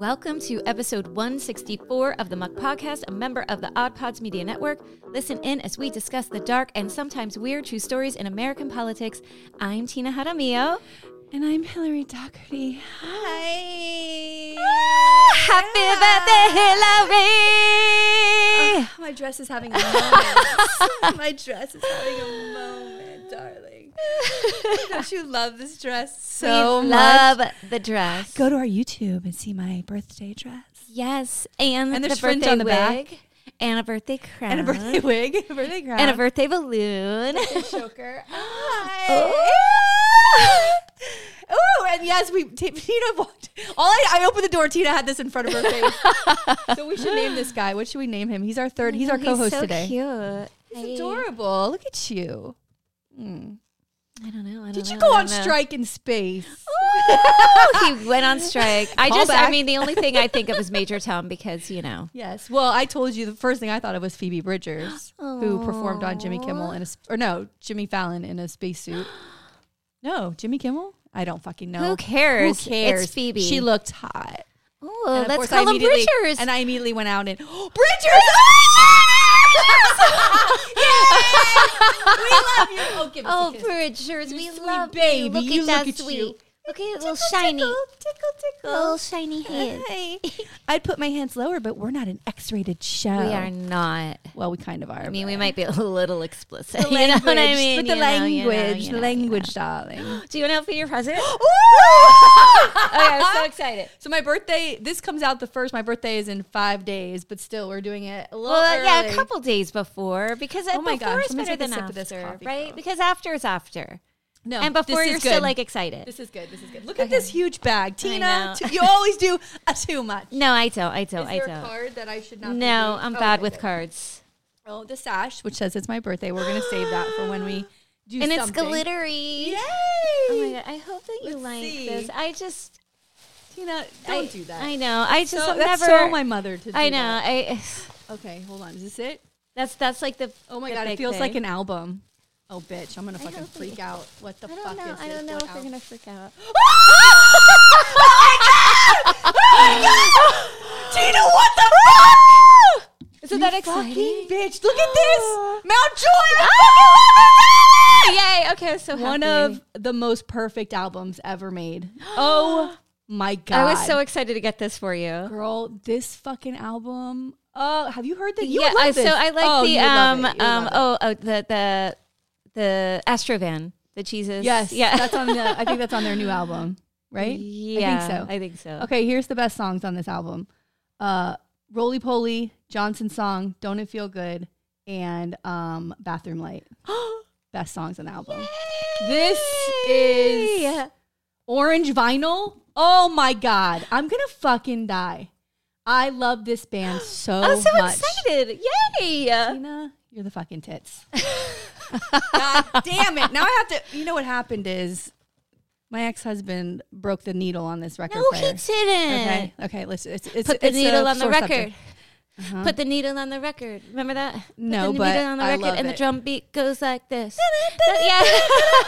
Welcome to episode 164 of the Muck Podcast, a member of the Odd Pods Media Network. Listen in as we discuss the dark and sometimes weird true stories in American politics. I'm Tina Jaramillo. And I'm Hillary Doherty. Hi. Ah, happy birthday, Hillary. Oh, ah, my dress is having a moment. my dress is having a moment. Don't you love this dress so we much? love the dress. Go to our YouTube and see my birthday dress. Yes, and, And the there's fringe birthday on the back. wig, and a birthday crown, And a birthday wig, And a birthday crown. and a birthday balloon. choker. Oh. Oh, and yes, we t- Tina walked. All I, I opened the door. Tina had this in front of her face. so we should name this guy. What should we name him? He's our third. He's our co-host so today. Cute. He's Hey. adorable. Look at you. Hmm. I don't know. I don't Did you know, go on know. strike in space? Oh, he went on strike. I Call just, I mean, the only thing I think of is Major Tom because, you know. Yes. Well, I told you the first thing I thought of was Phoebe Bridgers, who performed on Jimmy Kimmel in a, or no Jimmy Fallon in a spacesuit. No, Jimmy Kimmel. I don't fucking know. Who cares? Who cares? It's Phoebe. She looked hot. Oh, let's course I call him Bridgers. And I immediately went out and Bridgers. Yay! we love you. Oh, give us oh, a kiss. Bridgers, You we sweet love baby. you. Look You at look that at sweet. you. Look at little Tickle, shiny, tickle, tickle, tickle. little shiny head. Hey. I'd put my hands lower, but we're not an X-rated show. We are not. Well, we kind of are. I mean, we might be a little explicit. The you know what I mean? But the You know, you know, language, you know, language, darling. Do you want to open your present? Ooh! okay, I'm so excited. So my birthday, this comes out the first. My birthday is in five days, but still, we're doing it a little Well, yeah, a couple days before because Oh my before gosh, is better than after, this coffee, right? girl. Because after is after, No, and before this you're still like excited. This is good. This is good. Look at this huge bag, Tina. know. t- you always do a too much. no, I don't. I don't. Is I there a don't. card that I should not? be No, doing? I'm Oh, bad okay, with good. cards. Oh, the sash, which says it's my birthday. We're gonna save that for when we do and it's something. glittery. Yay! Oh my god! I hope that you Let's like see. this. I just Tina, don't do that. I know. I just so, that's never. so my mother to do I know. that. I. Okay, hold on. Is this it? That's that's like the. Oh my the god, it big feels thing. like an album. Oh bitch, I'm gonna I fucking freak out. What the I fuck don't know. is I this? don't know What if we're gonna freak out. Tina, what the fuck? Isn't You that exciting? fucking bitch. Look at this. Mount Joy. I fucking love Yay! Okay, so it. happy. One of the most perfect albums ever made. Oh my god. I was so excited to get this for you. girl, this fucking album. Oh, have you heard that? You yeah, I, this. so I like Oh, the you would love um it. Um oh oh the the the Astrovan the cheeses. Yes, yeah, That's on the. I think that's on their new album, right? Yeah, I think so. I think so. Okay, here's the best songs on this album. Uh Roly Poly, Johnson Song, Don't It Feel Good, and um Bathroom Light. best songs on the album. This is Orange Vinyl. Oh my god. I'm gonna fucking die. I love this band so I'm so much. excited! Yay! Tina, you're the fucking tits. God damn it. Now I have to you know what happened is my ex-husband broke the needle on this record No, player. he didn't. Okay. Okay. Let's. It's, it's, Put the it's needle on the record. Uh-huh. Put the needle on the record. Remember that? Put No, the but needle on the I record, and the drum beat goes like this. Yeah.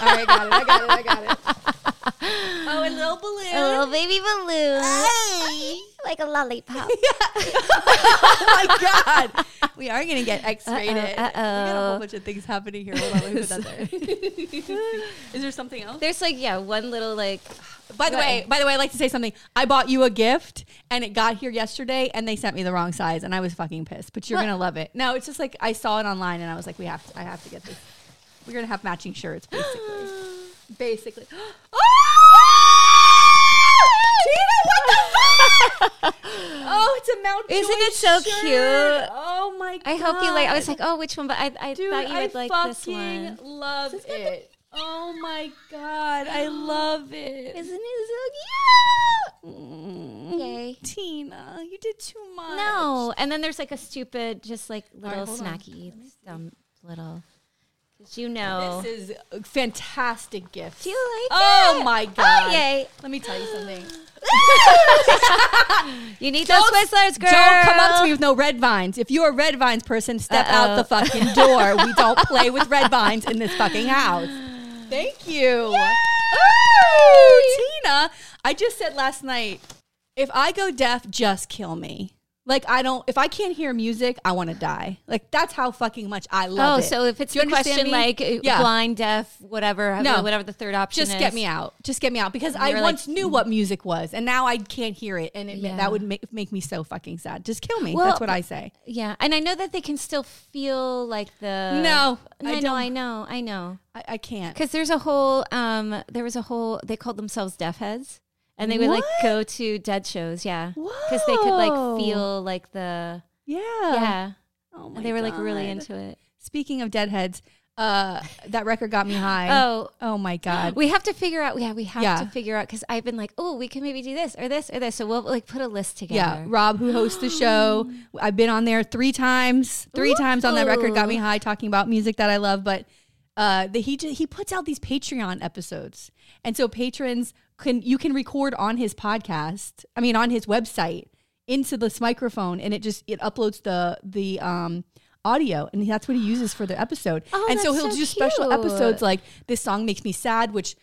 All right, got it. I got it. I got it. Oh, a little balloon. A little baby balloon, like a lollipop. oh my god, we are gonna get X-rated. Uh-oh, We got a whole bunch of things happening here. Hold on, let me put that there. Is there something else? There's like yeah, one little like By the way, by the way, I'd like to say something. I bought you a gift, and it got here yesterday, and they sent me the wrong size, and I was fucking pissed. But you're What? gonna love it. No, it's just like I saw it online, and I was like, we have to. I have to get this. We're gonna have matching shirts, basically. Oh, basically. Oh! Tina, what the fuck? oh, it's a Mount Isn't Joy it so shirt. cute? Oh my god! I hope you like. I was like, oh, which one? But I, I Dude, thought you I would like fucking this one. love it. Oh my god, I love it. Isn't it so cute? Mm, Yay. Tina, you did too much. No, and then there's like a stupid, just like little on. snacky, dumb little. You know. This is a fantastic gift. Do you like Oh it? my oh, god. Oh, yay. Let me tell you something. You need those Twizzlers, girl. Don't come up to me with no red vines. If you're a red vines person, step out the fucking door. we don't play with red vines in this fucking house. Thank you. Ooh, Tina, I just said last night if I go deaf, just kill me. Like I don't. If I can't hear music, I want to die. Like that's how fucking much I love Oh, it. so if it's Do you a question me? like uh, Yeah. blind, deaf, whatever, No. whatever the third option just is. get me out. Just get me out because I like- once knew what music was, and now I can't hear it, and it, Yeah. that would make make me so fucking sad. Just kill me. Well, That's what I say. Yeah, and I know that they can still feel like the No, I, I know. I know, I know. I, I can't. Because there's a whole, um, there was a whole. They called themselves deaf heads, and they would like go to dead shows. Yeah, because they could like feel like the Yeah. yeah. Oh my And they were like really God. into it. Speaking of deadheads, uh, that record got me high. Oh, Oh my god. we have to figure out. Yeah, we have Yeah. to figure out because I've been like, oh, we can maybe do this or this or this. So we'll like put a list together. Yeah, Rob, who hosts the show, I've been on there three times. Three times on that record got me high, talking about music that I love. But uh, the, he he puts out these Patreon episodes, and so patrons can you can record on his podcast. I mean, on his website into this microphone, and it just it uploads the the um audio, and that's what he uses for the episode. Oh, and so he'll so do special episodes like this song makes me sad, which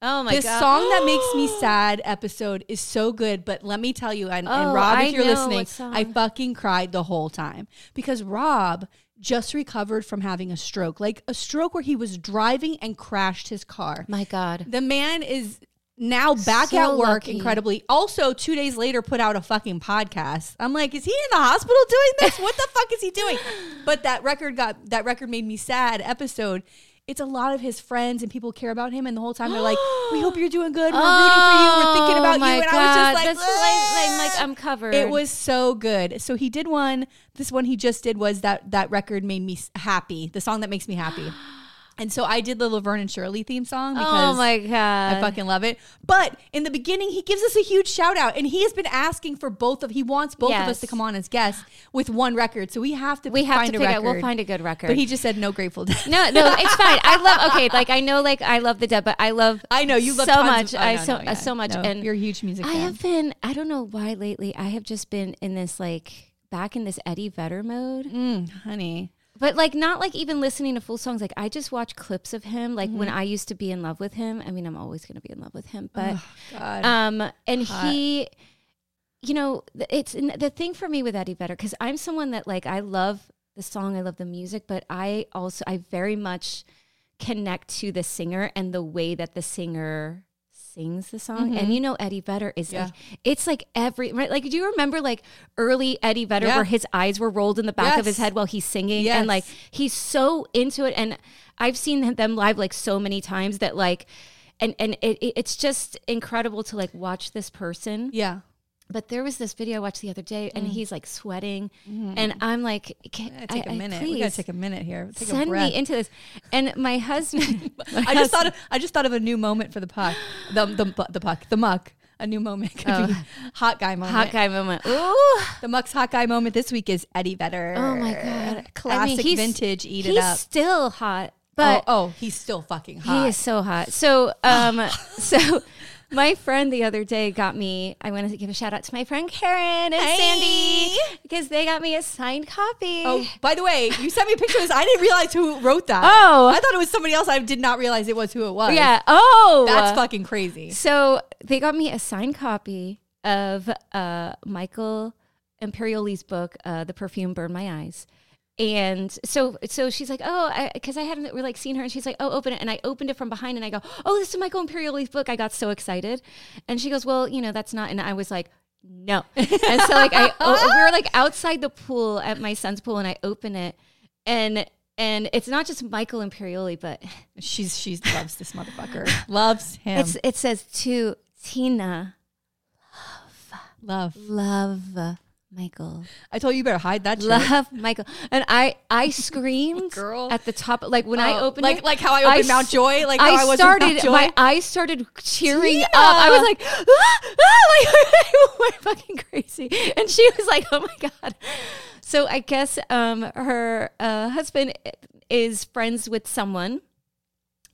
Oh my this god. This song that makes me sad episode is so good, but let me tell you, and, and Oh, Rob, I if you're listening. I fucking cried the whole time because Rob just recovered from having a stroke, like a stroke where he was driving and crashed his car. My God. The man is now back So at work lucky. incredibly. Also, two days later, put out a fucking podcast. I'm like, is he in the hospital doing this? What the fuck is he doing? But that record got that record made me sad. Episode. It's a lot of his friends and people care about him, and the whole time they're like, "We hope you're doing good. We're rooting for you. We're thinking about Oh you." And God. I was just like, like, "Ah." I'm covered. It was so good. So he did one. This one he just did was that that record made me happy. The song that makes me happy. And so I did the Laverne and Shirley theme song because Oh my God. I fucking love it. But in the beginning, he gives us a huge shout out, and he has been asking for both of. He wants both of us to come on as guests with one record. So we have to we have find to a figure record. out. We'll find a good record. But he just said no Grateful Dead. no, no, it's fine. I love. Okay, like I know, like I love the Dead, but I love. I know you love so much. Of, I know, so no, yeah. so much, No, and you're a huge music I fan. have been. I don't know why lately. I have just been in this like back in this Eddie Vedder mode. Mm, honey. But like not like even listening to full songs. Like I just watch clips of him. Like when I used to be in love with him. I mean, I'm always gonna be in love with him. But Oh, God. um, and Hot. he, you know, it's the thing for me with Eddie Vedder because I'm someone that like I love the song, I love the music, but I also I very much connect to the singer and the way that the singer sings the song. And you know, Eddie Vedder is Mm-hmm. Yeah. like it's like every right. Like, do you remember like early Eddie Vedder Yeah. where his eyes were rolled in the back of his head while he's singing, Yes. and like he's so into it. And I've seen them live like so many times that like. And, and it- it's just incredible to like watch this person yeah. But there was this video I watched the other day, and he's like sweating, and I'm like, can, Mm. Take I- a I- minute. please we gotta take a minute here. Take a send me into this. And my husband, my I just thought of, I just thought of a new moment for the puck, the the the puck, the muck. A new moment could Oh. be hot guy moment. hot guy moment. Ooh, The muck's hot guy moment this week is Eddie Vedder. oh my god, classic I mean, vintage. Eat it up. still hot, but oh, oh, he's still fucking hot. he is so hot. So, um, so. My friend the other day got me. I wanted to give a shout out to my friend Karen and Hey. Sandy because they got me a signed copy. Oh, by the way, you sent me a picture of this. I didn't realize who wrote that. Oh. I thought it was somebody else. I did not realize it was who it was. yeah. Oh, That's fucking crazy. So they got me a signed copy of uh, Michael Imperioli's book, uh, "The Perfume Burned My Eyes." And so, so she's like, oh, because I, hadn't really like seen her, and she's like, oh, open it. And I opened it from behind, and I go, oh, this is Michael Imperioli's book. I got so excited, and she goes, well, you know, that's not. And I was like, no. and so, like, I oh, we were like outside the pool at my son's pool, and I open it, and and it's not just Michael Imperioli, but She's she loves this motherfucker. loves him. it's it says to Tina. Love, love. love Michael. I told you you better hide that shit. Love Michael. And I I screamed Girl. at the top like when I Oh, opened like it. like how I opened s- Mount Joy, like how I, started my eyes started cheering up. I was like, ah, ah, like I went fucking crazy. And she was like, "Oh my god." So I guess um her uh, husband is friends with someone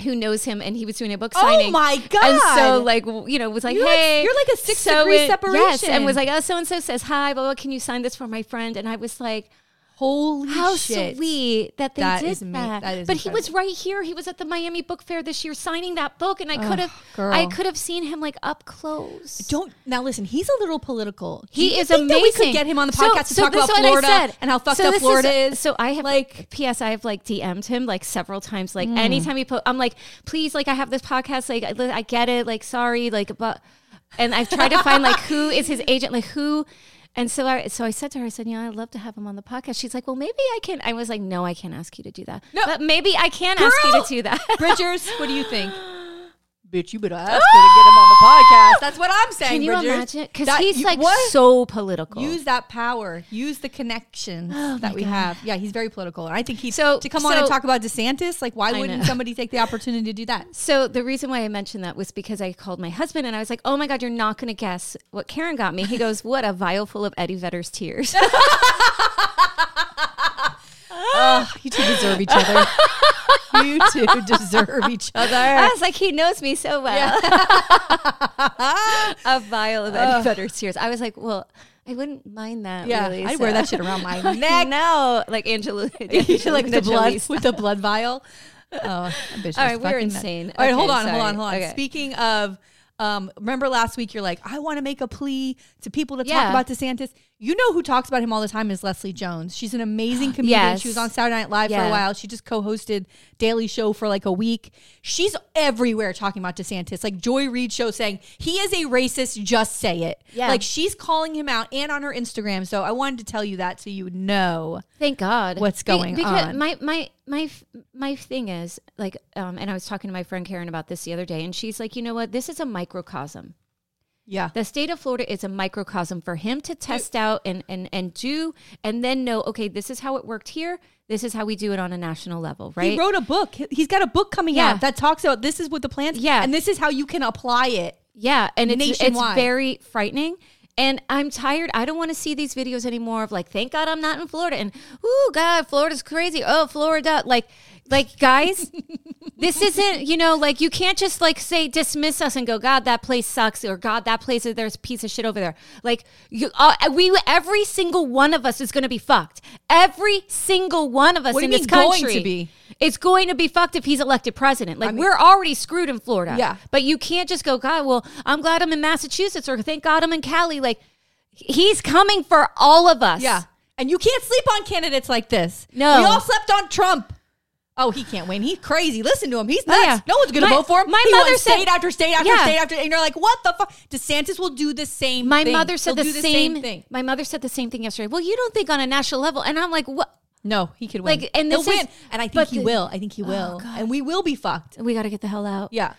who knows him and he was doing a book oh signing. oh my god! And so, like, you know, was like, You're like- hey, you're like a six so degree it- Yes, separation. and was like, oh, so and so says hi, blah, blah, can you sign this for my friend? And I was like, Holy shit. How shit. sweet that they That did that. but he was right here. He was at the Miami Book Fair this year signing that book, and I could have. I could have seen him like up close. Don't now listen. He's a little political. Do He is think that we could get him on the So- podcast to so talk about is what I Florida and how fucked So up Florida is, is. So I have Like- like, P.S. I have like DM'd him like several times. Like Mm. anytime he put, I'm like, please, like I have this podcast. Like I, I get it. Like sorry, like but, and I've tried to find like who is his agent, like who. And so I, so I said to her, I said, you know, I'd love to have him on the podcast. She's like, well, maybe I can. I was like, no, I can't ask you to do that. No. but maybe I can ask you to do that. Bridgers, what do you think? Bitch, you better ask her to get him on the podcast. That's what I'm saying. Can you imagine? Because he's you- like what? so political. Use that power. Use the connections Oh that we God. have. Yeah, he's very political, and I think he So- to come on and talk about DeSantis. Like, why I wouldn't know. somebody take the opportunity to do that? So the reason why I mentioned that was because I called my husband and I was like, "Oh my god, you're not going to guess what Karen got me." He goes, "What a vial full of Eddie Vedder's tears." Ugh, you two deserve each other. you two deserve each other. I was like, "He knows me so well." a vial of Eddie Ugh. Vedder's tears. I was like, "Well, I wouldn't mind that." Yeah, really, I'd wear that shit around my neck. no, like Angela, like the blood with the blood vial. Oh, bitch, All is we're insane. All right, hold Okay, on, hold on, sorry. hold on. Okay. Speaking of, um, remember last week you're like, I want to make a plea to people to talk Yeah. about DeSantis. You know who talks about him all the time is Leslie Jones. She's an amazing comedian. Yes. She was on Saturday Night Live for a while. She just co-hosted Daily Show for like a week. She's everywhere talking about DeSantis. Like Joy Reid show saying he is a racist. Just say it. Yeah. Like she's calling him out and on her Instagram. So I wanted to tell you that so you know. Thank God. What's going because on. My my my my thing is like, um, and I was talking to my friend Karen about this the other day, and she's like, you know what? This is a microcosm. Yeah. The state of Florida is a microcosm for him to test out and and and do, and then know, okay, this is how it worked here. This is how we do it on a national level, right? He wrote a book. He's got a book coming Yeah. out that talks about this is what the plans. Yeah. and this is how you can apply it. Yeah, and it's it's very frightening. And I'm tired. I don't want to see these videos anymore of like, thank God I'm not in Florida. And oh God, Florida's crazy. Oh, Florida. Like, like guys, this isn't, you know, like you can't just like say dismiss us and go, God, that place sucks, or God, that place is there's a piece of shit over there. Like you, uh, we, every single one of us is going to be fucked. Every single one of us in this mean going country to be? is going to be fucked if he's elected president. Like mean- we're already screwed in Florida. Yeah. But you can't just go, God, well, I'm glad I'm in Massachusetts or thank God I'm in Cali. He's coming for all of us. Yeah, and you can't sleep on candidates like this. No. we all slept on Trump. Oh, he can't win. He's crazy. Listen to him. He's nuts. Oh, yeah. No one's going to vote for him. my he mother said- state after state after Yeah. state after, and you're like, what the fuck? DeSantis will do the same. My thing. mother said the, do same, thing. My mother said the same thing yesterday. Well, you don't think on a national level. And I'm like, what? No, he could win. Like, and He'll is- win, and I think he the- Oh, will. I think he oh, will, God. and we will be fucked. We got to get the hell out. Yeah.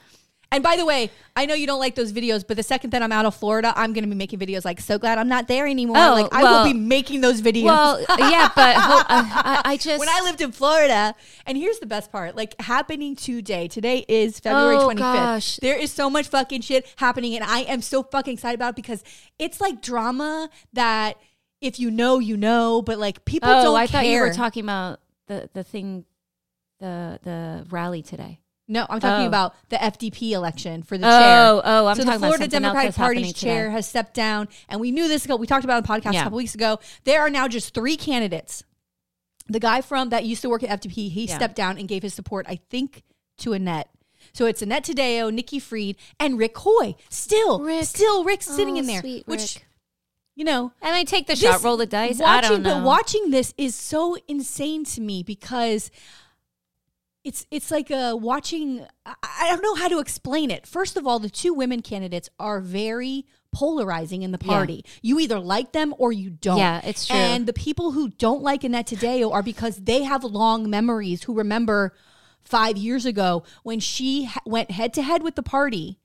And by the way, I know you don't like those videos, but the second that I'm out of Florida, I'm going to be making videos like, so glad I'm not there anymore. Oh, like, I will be making those videos. Well, yeah, but ho- uh, I, I just. when I lived in Florida, and here's the best part like happening today. Today is February Oh, 25th. gosh. There is so much fucking shit happening, and I am so fucking excited about it because it's like drama that if you know, you know, but like people oh, don't I thought you were talking about the, the thing, the, the rally today. No, I'm talking Oh. about the FDP election for the oh, chair. Oh, oh, I'm so talking the Florida else Democratic Party's chair today. has stepped down, and we knew this ago. We talked about it on a podcast Yeah. a couple weeks ago. There are now just three candidates. The guy from that used to work at FDP, he Yeah. stepped down and gave his support, I think, to Annette. So it's Annette Taddeo, Nikki Fried, and Rick Hoye. Still, Rick. still Rick's sitting Oh, in there, which Rick. you know. And I take the this- shot, roll the dice. I don't know. but watching this is so insane to me because it's it's like a watching. I, don't know how to explain it. First of all, the two women candidates are very polarizing in the Yeah. party. You either like them or you don't. Yeah, it's true. And the people who don't like Annette Taddeo are because they have long memories. Who remember five years ago when she ha- went head to head with the party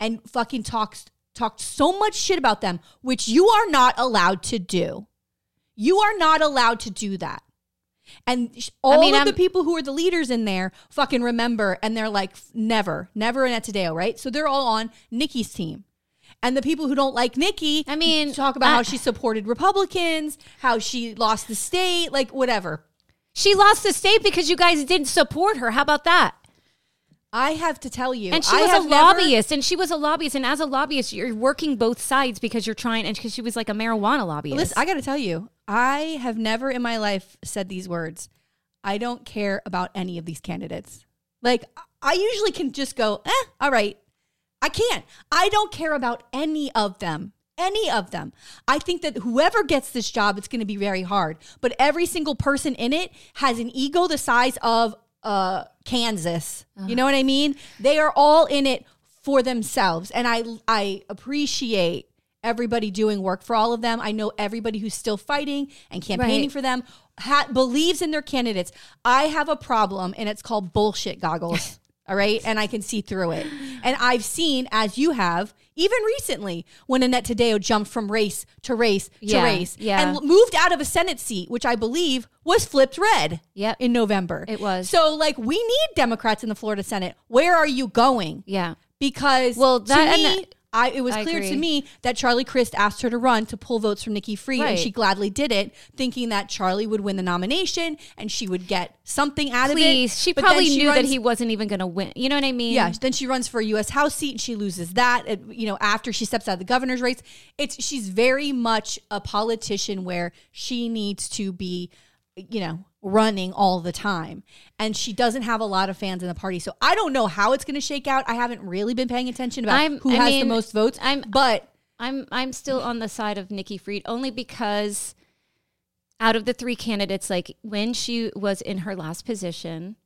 and fucking talks talked so much shit about them, which you are not allowed to do. You are not allowed to do that. And all mean, of I'm- the people who are the leaders in there fucking remember, and they're like, "F- never, never Annette Taddeo, right? So they're all on Nikki's team. And the people who don't like Nikki, I mean, talk about I- how she supported Republicans, how she lost the state, like whatever. She lost the state because you guys didn't support her. How about that? I have to tell you, And she I was a have never- lobbyist, and she was a lobbyist. And as a lobbyist, you're working both sides because you're trying, and because she was like a marijuana lobbyist. Listen, I got to tell you, I have never in my life said these words. I don't care about any of these candidates. Like, I usually can just go, eh, all right. I can't. I don't care about any of them. Any of them. I think that whoever gets this job, it's going to be very hard. But every single person in it has an ego the size of uh, Kansas. You know what I mean? They are all in it for themselves, and I I appreciate everybody doing work for all of them. I know everybody who's still fighting and campaigning Right. for them ha- believes in their candidates. I have a problem, and it's called bullshit goggles. all right, and I can see through it. And I've seen, as you have, even recently, when Annette Taddeo jumped from race to race to Yeah, race, yeah. and moved out of a Senate seat, which I believe was flipped red. Yep. in November. It was. So, like, we need Democrats in the Florida Senate. Where are you going? Yeah. Because Well, to that- me, I, it was I clear to me that Charlie Crist asked her to run to pull votes from Nikki Fried, and she gladly did it, thinking that Charlie would win the nomination and she would get something out of it. Please. She But probably she knew that he wasn't even going to win. You know what I mean? yeah, then she runs for a U.S. House seat and she loses that. You know, after she steps out of the governor's race, it's she's very much a politician where she needs to be, you know, running all the time, and she doesn't have a lot of fans in the party. So I don't know how it's going to shake out. I haven't really been paying attention about I'm- who I has mean, the most votes. I'm- but I'm I'm still on the side of Nikki Fried only because out of the three candidates, like when she was in her last position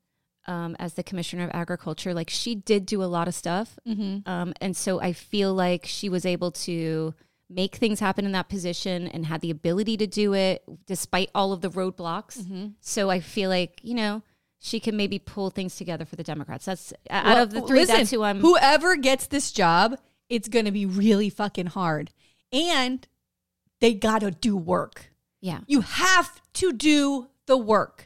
um, as the commissioner of agriculture, like she did do a lot of stuff, um, and so I feel like she was able to make things happen in that position and had the ability to do it despite all of the roadblocks. Mm-hmm. So I feel like you know she can maybe pull things together for the Democrats. That's out of the three. listen, that's who I'm. Whoever gets this job, it's going to be really fucking hard, and they got to do work. yeah. You have to do the work.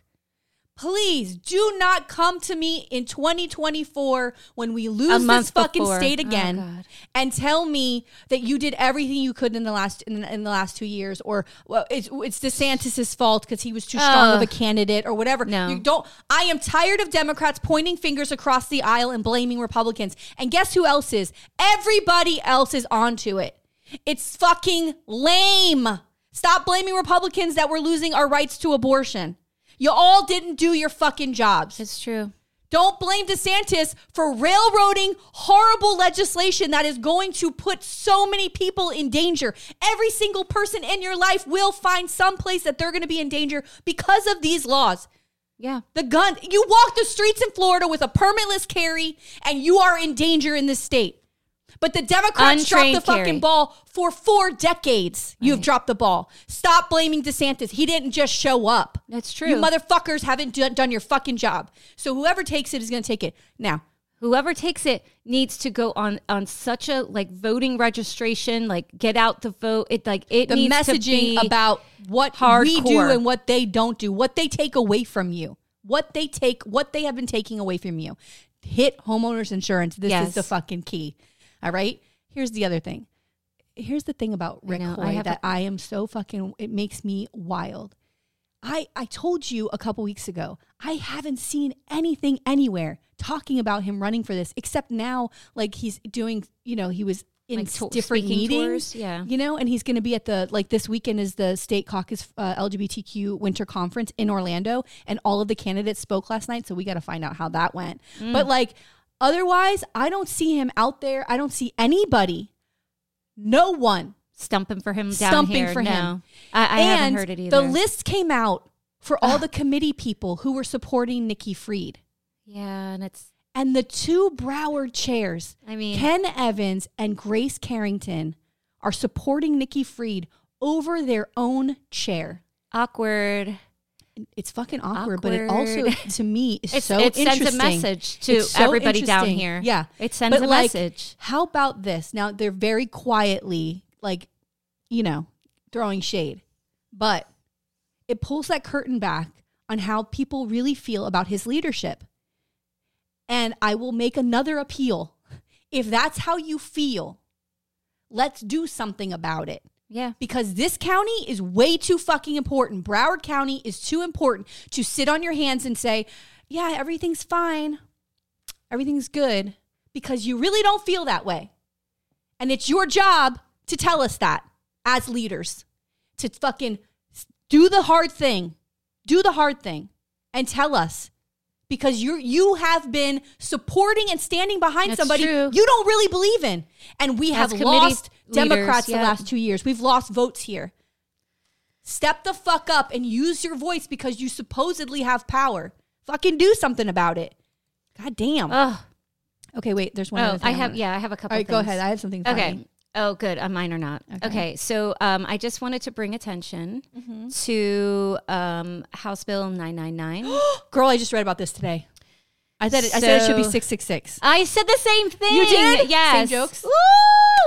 Please do not come to me in 2024 when we lose this fucking before. state Oh, again God. and tell me that you did everything you could in the last in, in the last two years, or well, it's it's DeSantis's fault because he was too strong of a candidate, or whatever. No. You don't. I am tired of Democrats pointing fingers across the aisle and blaming Republicans. And guess who else is? Everybody else is onto it. It's fucking lame. Stop blaming Republicans that we're losing our rights to abortion. You all didn't do your fucking jobs. It's true. Don't blame DeSantis for railroading horrible legislation that is going to put so many people in danger. Every single person in your life will find some place that they're going to be in danger because of these laws. Yeah. The gun, you walk the streets in Florida with a permitless carry and you are in danger in this state. But the Democrats dropped the Untrained fucking ball for four decades. You've Right. dropped the ball. Stop blaming DeSantis. He didn't just show up. That's true. You motherfuckers haven't done, done your fucking job. So whoever takes it is going to take it. Now, whoever takes it needs to go on on such a like voting registration like get out the vote it like it the needs to messaging be about what we do hardcore. and what they don't do, what they take away from you, what they take, what they have been taking away from you. Hit homeowners insurance. This is the fucking key. All right. Here's the other thing. Here's the thing about Rick know, I Hoye have that a- I am so fucking. It makes me wild. I I told you a couple weeks ago. I haven't seen anything anywhere talking about him running for this, except now, like he's doing. You know, he was in Like to- different meetings. tours, yeah. You know, and he's going to be at the like this weekend is the state caucus uh, LGBTQ winter conference in Orlando, and all of the candidates spoke last night. So we got to find out how that went. Mm. But like otherwise, I don't see him out there. I don't see anybody, no one stumping for him down Stumping here for no. him. i, I haven't heard it either the list came out for all the committee people who were supporting Nikki Fried. yeah and it's And the two Broward chairs, I mean- Ken Evans and Grace Carrington, are supporting Nikki Fried over their own chair. awkward It's fucking awkward, but it also, to me, is so it sends a interesting. message to so everybody down here. Yeah, It sends But, a like, message. How about this? Now they're very quietly, like, you know, throwing shade, but it pulls that curtain back on how people really feel about his leadership. And I will make another appeal. If that's how you feel, let's do something about it yeah because this county is way too fucking important. Broward County is too important to sit on your hands and say, yeah, everything's fine. Everything's good because you really don't feel that way. And it's your job to tell us that as leaders, to fucking Do the hard thing. Do the hard thing and tell us because you you have been supporting and standing behind That's somebody true. you don't really believe in. And we have lost leaders, Democrats yeah. the last 2 years. We've lost votes here. Step the fuck up and use your voice because you supposedly have power. Fucking do something about it. God damn. Oh, okay, wait, there's one oh other thing I have wanna- yeah, I have a couple. All right, go ahead. I have something funny. Okay. Oh, good. Uh, mine or not. Okay. Okay. So um, I just wanted to bring attention Mm-hmm. to um, House Bill 999. Girl, I just read about this today. I said it, I said it should be So- 666. I said the same thing. You did? Yes. Same jokes? Woo!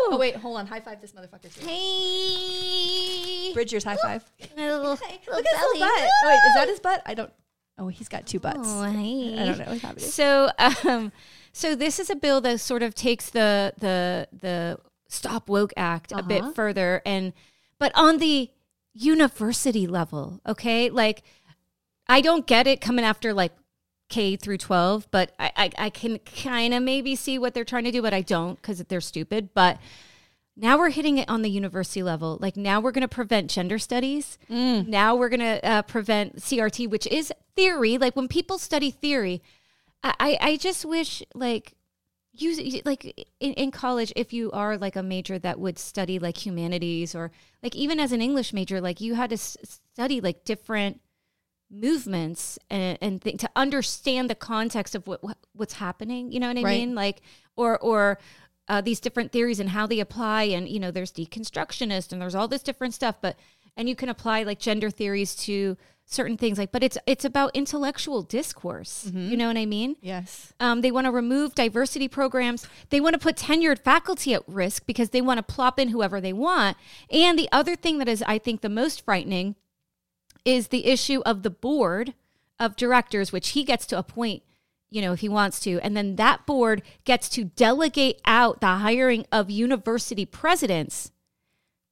Oh wait, hold on. High five this motherfucker. too. Hey. Bridger's high five. Little, Look at his little butt. Oh wait, is that his butt? I don't. Oh, he's got two butts. Oh, hey. I don't know what's happening. So, um, so this is a bill that sort of takes the the the Stop Woke Act a Uh-huh. bit further, and but on the university level, okay, like I don't get it coming after like K through twelve, but I I, I can kind of maybe see what they're trying to do, but I don't because they're stupid, but. Now we're hitting it on the university level. Like now we're going to prevent gender studies. Now we're going to uh, prevent CRT, which is theory. Like when people study theory, I, I I just wish like you like in, in college if you are like a major that would study like humanities or like even as an English major, like you had to s- study like different movements and, and think to understand the context of what, what what's happening. You know what I Right. mean? Like or or uh, these different theories and how they apply. And you know, there's deconstructionist and there's all this different stuff. But and you can apply like gender theories to certain things. Like, but it's it's about intellectual discourse. You know what I mean? Yes. Um, they want to remove diversity programs. They want to put tenured faculty at risk because they want to plop in whoever they want. And the other thing that is, I think, the most frightening is the issue of the board of directors, which he gets to appoint, you know, if he wants to. And then that board gets to delegate out the hiring of university presidents,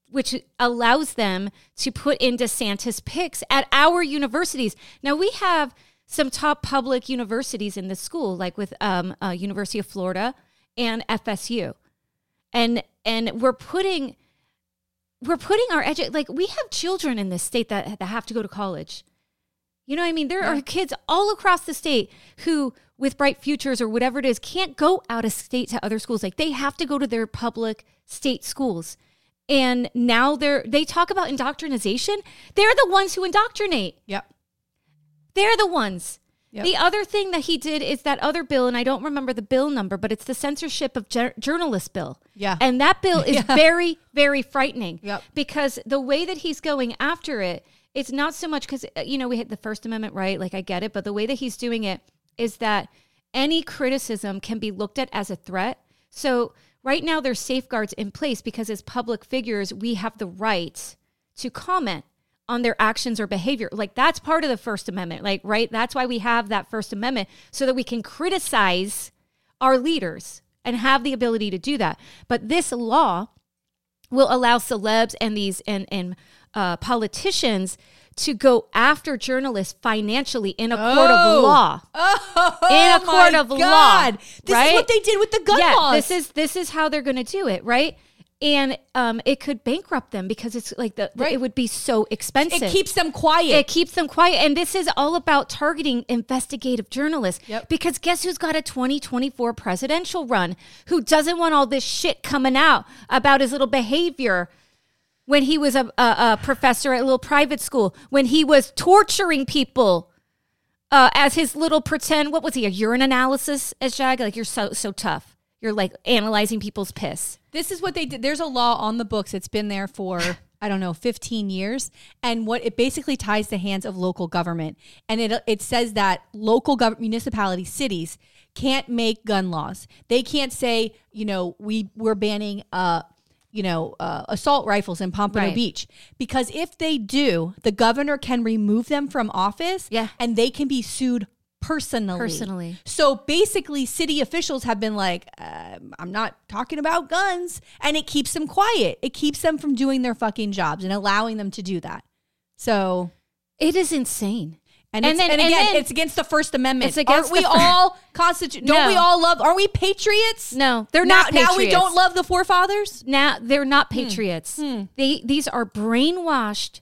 which allows them to put in DeSantis picks at our universities. Now, we have some top public universities in the school, like with um, uh, University of Florida and FSU. And and we're putting we're putting our edu- like we have children in this state that, that have to go to college. You know what I mean? There are kids all across the state who, with bright futures or whatever it is, can't go out of state to other schools. Like they have to go to their public state schools. And now they're they talk about indoctrination. They're the ones who indoctrinate. Yep. They're the ones. Yep. The other thing that he did is that other bill, and I don't remember the bill number, but it's the censorship of jour- journalists bill. Yeah. And that bill is Yeah. very, very frightening. Yep. Because the way that he's going after it, it's not so much because, uh, you know, we hit the First Amendment right, like I get it, but the way that he's doing it is that any criticism can be looked at as a threat. So right now there's safeguards in place because as public figures, we have the right to comment on their actions or behavior. Like that's part of the First Amendment. Like, right? That's why we have that First Amendment so that we can criticize our leaders and have the ability to do that. But this law will allow celebs and these and and uh, politicians to go after journalists financially in a court Oh. of law. Oh, In a court of law, God. This right? is what they did with the gun yeah, laws. this is this is how they're going to do it, right? And um, it could bankrupt them because it's like the, the- Right. it would be so expensive. it keeps them quiet. It keeps them quiet. And this is all about targeting investigative journalists. Yep. Because guess who's got a 2024 presidential run who doesn't want all this shit coming out about his little behavior when he was a, a, a professor at a little private school, when he was torturing people uh, as his little pretend, what was he, a urine analysis as JAG? Like, you're so, so tough. You're like analyzing people's piss. This is what they did. There's a law on the books. It's been there for I don't know 15 years, and what it basically ties the hands of local government, and it it says that local government, municipalities, cities can't make gun laws. They can't say you know we we're banning uh you know uh, assault rifles in Pompano Right. Beach because if they do, the governor can remove them from office. Yeah. and they can be sued personally. Personally. So basically, city officials have been like, um, I'm not talking about guns. And it keeps them quiet. It keeps them from doing their fucking jobs and allowing them to do that. So, It is insane. and, And then- and and again, then- it's against the First Amendment. It's against Aren't we all constitute? Don't No. we all love? Are we patriots? No, they're now, not Now we don't love the forefathers? Now they're not patriots. They these are brainwashed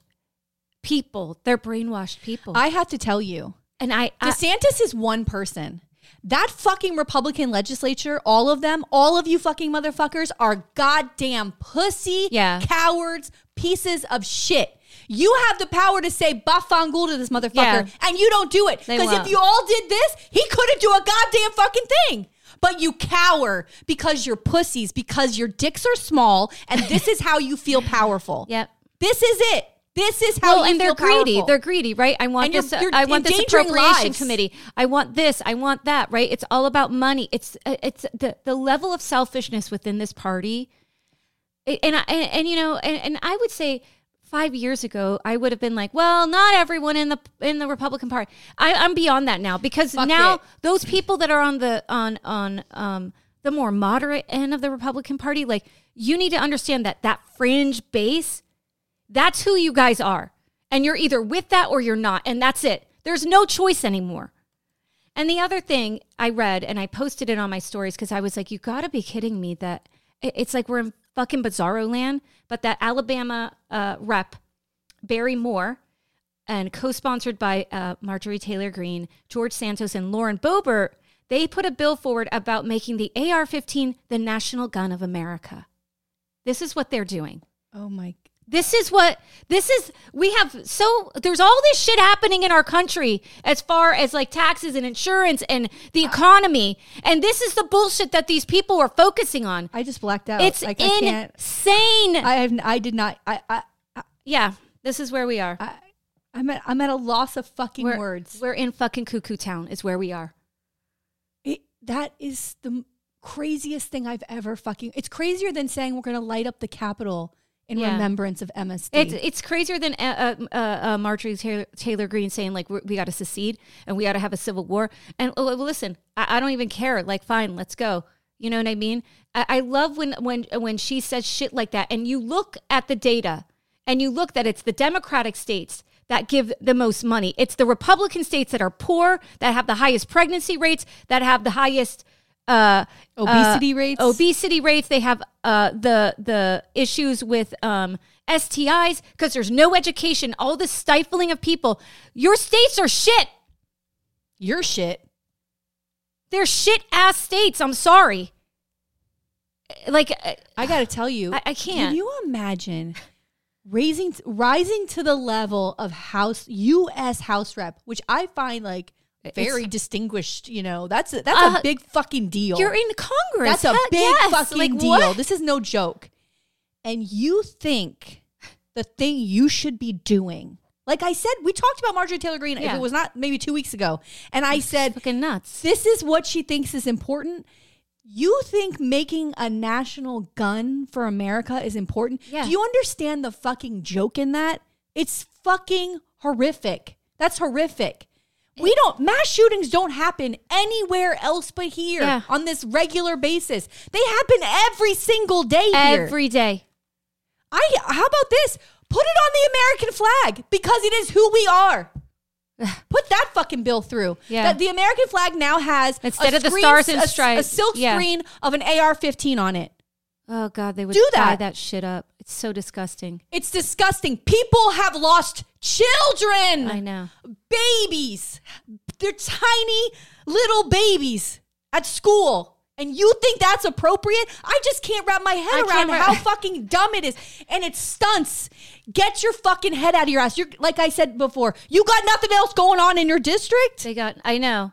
people. They're brainwashed people. I have to tell you, and I, I DeSantis is one person. That fucking Republican legislature, all of them, all of you fucking motherfuckers are goddamn pussy, Yeah. cowards, pieces of shit. You have the power to say bafangul to this motherfucker, Yeah. and you don't do it. Because if you all did this, he couldn't do a goddamn fucking thing. But you cower because you're pussies, because your dicks are small, and this is how you feel powerful. Yep. This is it. This is how well, and they're greedy. powerful. They're greedy, right? I want And you're- this. uh, you're I want this appropriation lives. committee. I want this. I want that. Right? It's all about money. It's uh, it's the the level of selfishness within this party. And I, and, and you know, and, and I would say five years ago, I would have been like, well, not everyone in the in the Republican Party. I, I'm beyond that now because Fuck now it. those people that are on the on on um the more moderate end of the Republican Party, like you need to understand that that fringe base that's who you guys are. And you're either with that or you're not. And that's it. There's no choice anymore. And the other thing I read, and I posted it on my stories because I was like, you got to be kidding me that it's like we're in fucking bizarro land. But that Alabama uh, rep, Barry Moore, and co sponsored by uh, Marjorie Taylor Greene, George Santos, and Lauren Boebert, they put a bill forward about making the AR 15 the national gun of America. This is what they're doing. oh my This is what this is. We have so there's all this shit happening in our country as far as like taxes and insurance and the economy, and this is the bullshit that these people are focusing on. I just blacked out. It's Like, I can't. insane. I have. I did not. I. I. yeah, this is where we are. I I'm at. I'm at a loss of fucking We're, words. we're in fucking cuckoo town. Is where we are. It, that is the craziest thing I've ever fucking. It's crazier than saying we're gonna light up the Capitol in Yeah. remembrance of MSD. It's it's crazier than uh, uh, uh, Marjorie Taylor, Taylor Greene saying like we we got to secede and we got to have a civil war. And uh, listen, I, I don't even care. Like, fine, let's go. You know what I mean? I, I love when when when she says shit like that, and you look at the data, and you look that it's the Democratic states that give the most money. It's the Republican states that are poor, that have the highest pregnancy rates, that have the highest uh, Obesity uh, rates? obesity rates. They have uh, the the issues with um, STIs because there's no education. All the stifling of people. Your states are shit. Your shit. They're shit ass states. I'm sorry. Like uh, I got to tell you, I- I can't. Can you imagine raising, rising to the level of House U.S. House Rep, which I find like very distinguished. You know, that's a, that's Uh, a big fucking deal. you're in Congress. That's a big yes. fucking Like, deal. what? This is no joke. And you think the thing you should be doing, like I said, we talked about Marjorie Taylor Greene. If it was not maybe two weeks ago, and I said fucking nuts. this is what she thinks is important. You think making a national gun for America is important? Yeah. Do you understand the fucking joke in that? It's fucking horrific. That's horrific. We don't mass shootings don't happen anywhere else but here Yeah. on this regular basis. They happen every single day here. Every day. I how about this? Put it on the American flag because it is who we are. Put that fucking bill through. Yeah. That the American flag now has Instead a of the screen- stars and a- stripes. a silk Yeah. screen of an AR-15 on it. Oh God, they would Do that. that shit up. It's so disgusting. It's disgusting. People have lost children. I know. Babies. They're tiny little babies at school. And you think that's appropriate? I just can't wrap my head I around how fucking dumb it is. And it stunts. Get your fucking head out of your ass. You're like I said before, you got nothing else going on in your district? They got. I know.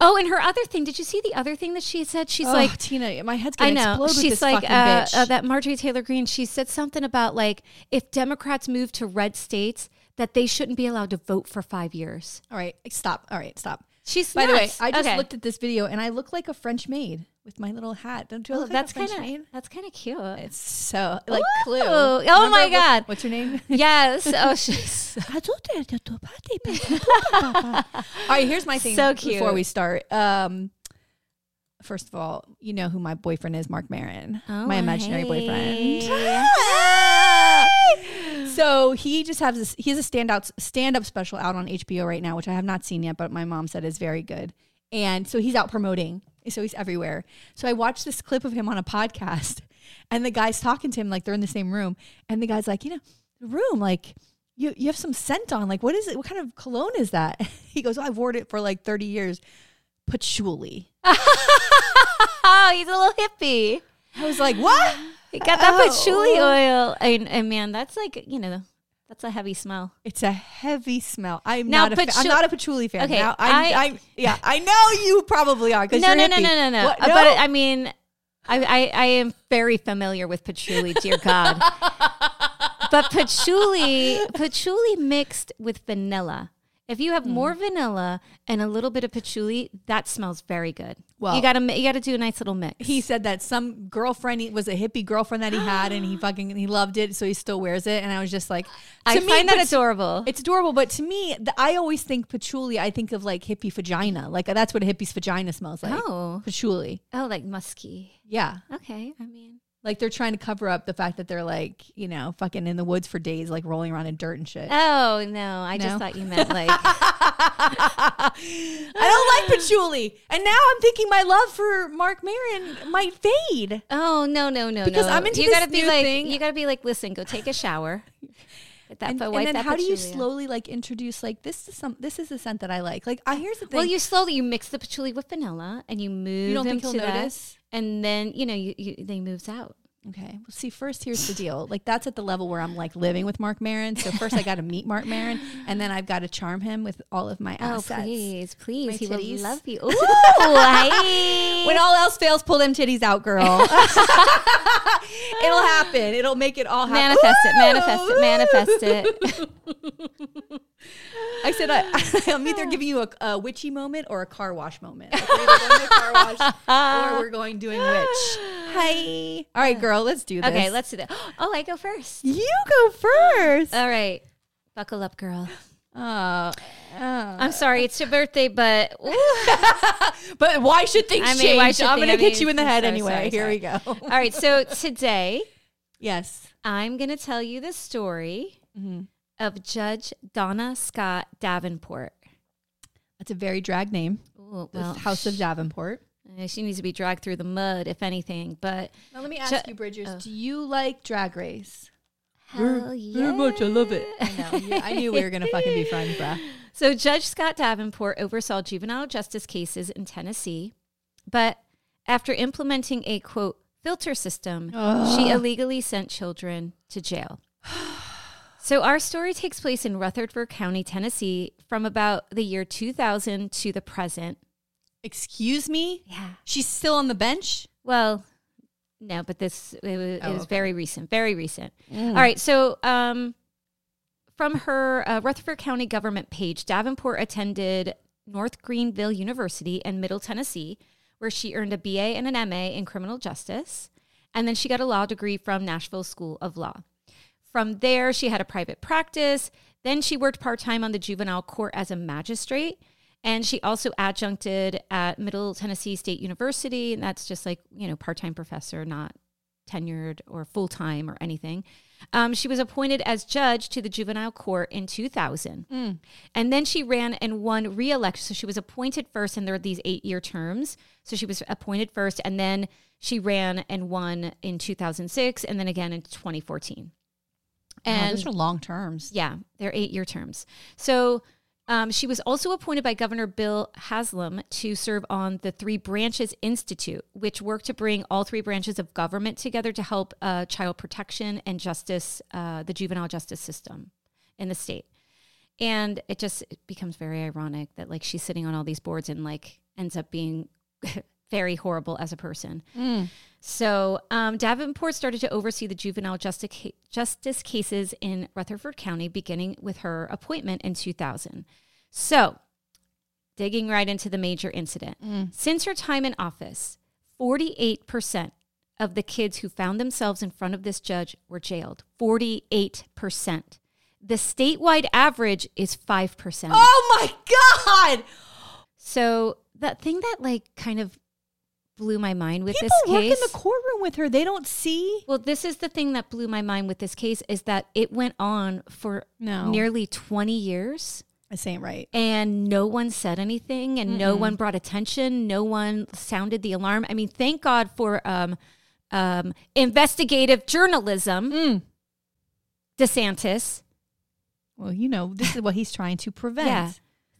Oh, and her other thing. Did you see the other thing that she said? She's Ugh, like, Tina, my head's I know. explode She's like uh, uh, that Marjorie Taylor Greene. She said something about like if Democrats move to red states, that they shouldn't be allowed to vote for five years. All right, stop. All right, stop. She's By the way. I just Okay. looked at this video and I look like a French maid with my little hat. Don't you Oh, look that's kind of that's kind of cute. It's so like Ooh. Clue. Oh Remember my what- God. What's your name? yes. Oh, she's All right, here's my thing. So cute. Before we start, um, first of all, you know who my boyfriend is, Marc Maron, Oh, my imaginary hey. boyfriend. so he just has this. He has a standout stand up special out on HBO right now, which I have not seen yet, but my mom said is very good. And so he's out promoting. So he's everywhere. So I watched this clip of him on a podcast, and the guy's talking to him like they're in the same room, and the guy's like, you know, the room like you you have some scent on. Like, what is it? What kind of cologne is that? He goes, oh, I've worn it for like 30 years. Patchouli. oh, he's a little hippie. I was like, what? He got that Oh. patchouli oil, and, and man, that's like you know, that's a heavy smell. It's a heavy smell. I'm Now, not a fa- I'm not a patchouli fan. Okay, now, I'm, I- I'm, yeah, I know you probably are. No, you're no, no, no, no, no. What? Uh, But I mean, I, I I am very familiar with patchouli. Dear God, but patchouli patchouli mixed with vanilla. If you have hmm. more vanilla and a little bit of patchouli, that smells very good. Well- you gotta you gotta do a nice little mix. he said that some girlfriend he was a hippie girlfriend that he had, and he fucking he loved it, so he still wears it. And I was just like, I me, find that adorable. It's adorable, but to me, the, I always think patchouli. I think of like hippie vagina, like that's what a hippie's vagina smells like. oh, Patchouli, oh, like musky. yeah, Okay, I mean, like they're trying to cover up the fact that they're like you know fucking in the woods for days, like rolling around in dirt and shit. oh no, I No? just thought you meant like. I don't like patchouli, and now I'm thinking my love for Marc Maron might fade. Oh no no no Because no! I'm into you this gotta be new like thing. you gotta be like listen go take a shower. Get that, And, and then that how do you slowly like introduce like this is some this is the scent that I like. Like I here's the thing. Well, you slowly you mix the patchouli with vanilla and you move. You don't think he'll to that, notice? And then you know you, you they moves out. Okay. Well, see, first here's the deal. Like that's at the level where I'm like living with Marc Maron. So first I got to meet Marc Maron, and then I've got to charm him with all of my oh, assets. Oh please, please, My he titties. will love you. Ooh. When all else fails, pull them titties out, girl. It'll happen. It'll make it all happen. manifest it, manifest it, manifest it. I said I, I'm either giving you a, a witchy moment or a car wash moment. Like, we're either going to car wash or we're going doing witch. Hi. All right, girl. Let's do this. Okay, let's do that. Oh, I go first. You go first. All right, buckle up, girl. Oh, uh, I'm sorry, it's your birthday, but but why should things I mean, change? I'm going to hit you in the head sorry, anyway. sorry, Here sorry. we go. all right. So today yes. I'm going to tell you the story Mm-hmm. Of Judge Donna Scott Davenport. That's a very drag name. Ooh, The well, House of Davenport. she needs to be dragged through the mud, if anything. But Now let me ask Ju- you, Bridgers. oh. Do you like Drag Race? hell yeah, much. I love it. I know. Yeah, I knew we were gonna fucking be friends, bruh. So Judge Scott Davenport oversaw juvenile justice cases in Tennessee, but after implementing a quote filter system, she illegally sent children to jail. So our story takes place in Rutherford County, Tennessee, from about the year 2000 to the present. Excuse me. Yeah. She's still on the bench. Well, no, but this it was, Oh, it was okay. very recent, very recent. All right, so um, from her uh, Rutherford County government page, Davenport attended North Greenville University in Middle Tennessee, where she earned a BA and an MA in criminal justice, and then she got a law degree from Nashville School of Law. From there, she had a private practice. Then she worked part time on the juvenile court as a magistrate. And she also adjuncted at Middle Tennessee State University. And that's just like, you know, part time professor, not tenured or full time or anything. Um, she was appointed as judge to the juvenile court in 2000. And then she ran and won re election. So she was appointed first, and there are these eight year terms. So she was appointed first, and then she ran and won in 2006, and then again in 2014. And those are long terms. Yeah, they're eight year terms. So um, she was also appointed by Governor Bill Haslam to serve on the Three Branches Institute, which worked to bring all three branches of government together to help uh, child protection and justice, uh, the juvenile justice system in the state. And it just it becomes very ironic that like she's sitting on all these boards and like ends up being very horrible as a person. So um, Davenport started to oversee the juvenile justice, justice cases in Rutherford County, beginning with her appointment in 2000. So, digging right into the major incident. Since her time in office, 48% of the kids who found themselves in front of this judge were jailed. 48%. The statewide average is 5%. Oh my god! So, the thing that like kind of blew my mind with People this case. People work in the courtroom with her. They don't see. Well, this is the thing that blew my mind with this case is that it went on for No. nearly 20 years This ain't right. and no one said anything and no one brought attention. No one sounded the alarm. I mean, thank God for um, um, investigative journalism, Mm. DeSantis. Well, you know, this is what he's trying to prevent. Yeah.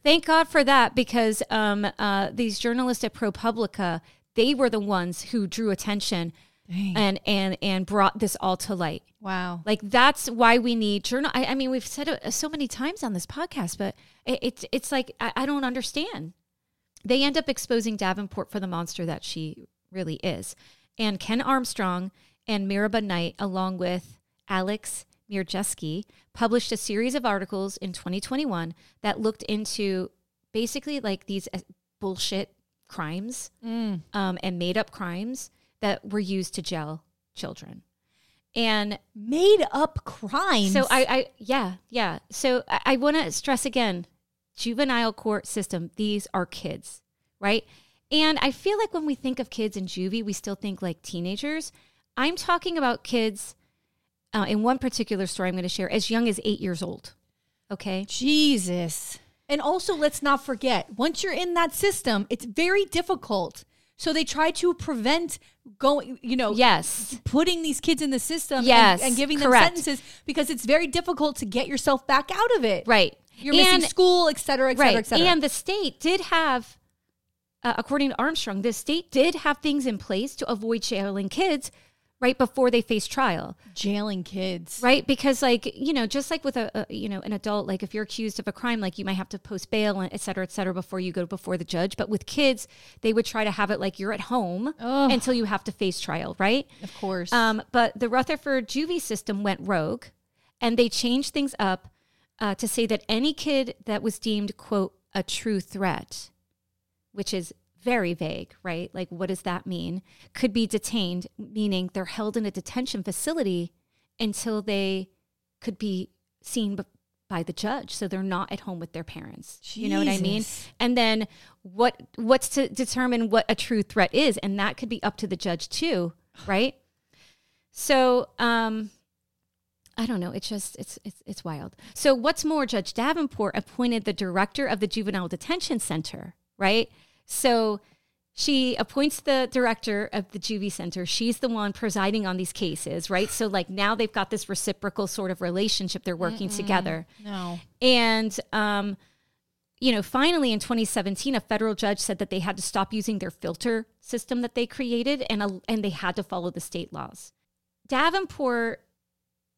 Thank God for that because um, uh, these journalists at ProPublica, they were the ones who drew attention Dang. and and and brought this all to light. wow. Like that's why we need journal. I, I mean, we've said it so many times on this podcast, but it, it's it's like I, I don't understand. They end up exposing Davenport for the monster that she really is, and Ken Armstrong and Meribah Knight, along with Alex Mierjeski, published a series of articles in 2021 that looked into basically like these uh, bullshit crimes Mm. um, and made up crimes that were used to jail children. And Made up crimes. so I, I yeah, yeah. So I, I want to stress again, juvenile court system. These are kids, right? And I feel like when we think of kids in juvie, we still think like teenagers. I'm talking about kids. Uh, in one particular story, I'm going to share as young as eight years old. Okay. Jesus. And also, let's not forget, once you're in that system, it's very difficult. So they try to prevent going, you know, Yes. putting these kids in the system and- Yes, and, giving correct. them sentences because it's very difficult to get yourself back out of it. Right. You're missing school, et cetera, et cetera, right. et cetera. And the state did have, uh, according to Armstrong, the state did have things in place to avoid jailing kids right before they face trial. jailing kids. Right? Because, like, you know, just like with a, a you know an adult, like if you're accused of a crime, like you might have to post bail and et cetera, et cetera, before you go before the judge. But with kids, they would try to have it like you're at home Ugh. until you have to face trial, right? Of course. Um, but the Rutherford juvie system went rogue and they changed things up uh, to say that any kid that was deemed, quote, a true threat, which is very vague, right? Like, what does that mean? Could be detained, meaning they're held in a detention facility until they could be seen by the judge. So they're not at home with their parents. You know what I mean? And then what what's to determine what a true threat is? And that could be up to the judge too, right? So, um, I don't know. It's just it's it's it's wild. So what's more, Judge Davenport appointed the director of the juvenile detention center, right? So she appoints the director of the juvie center. She's the one presiding on these cases, right? So like now they've got this reciprocal sort of relationship. They're working together. no. And, um, you know, finally in 2017, a federal judge said that they had to stop using their filter system that they created and, uh, and they had to follow the state laws. Davenport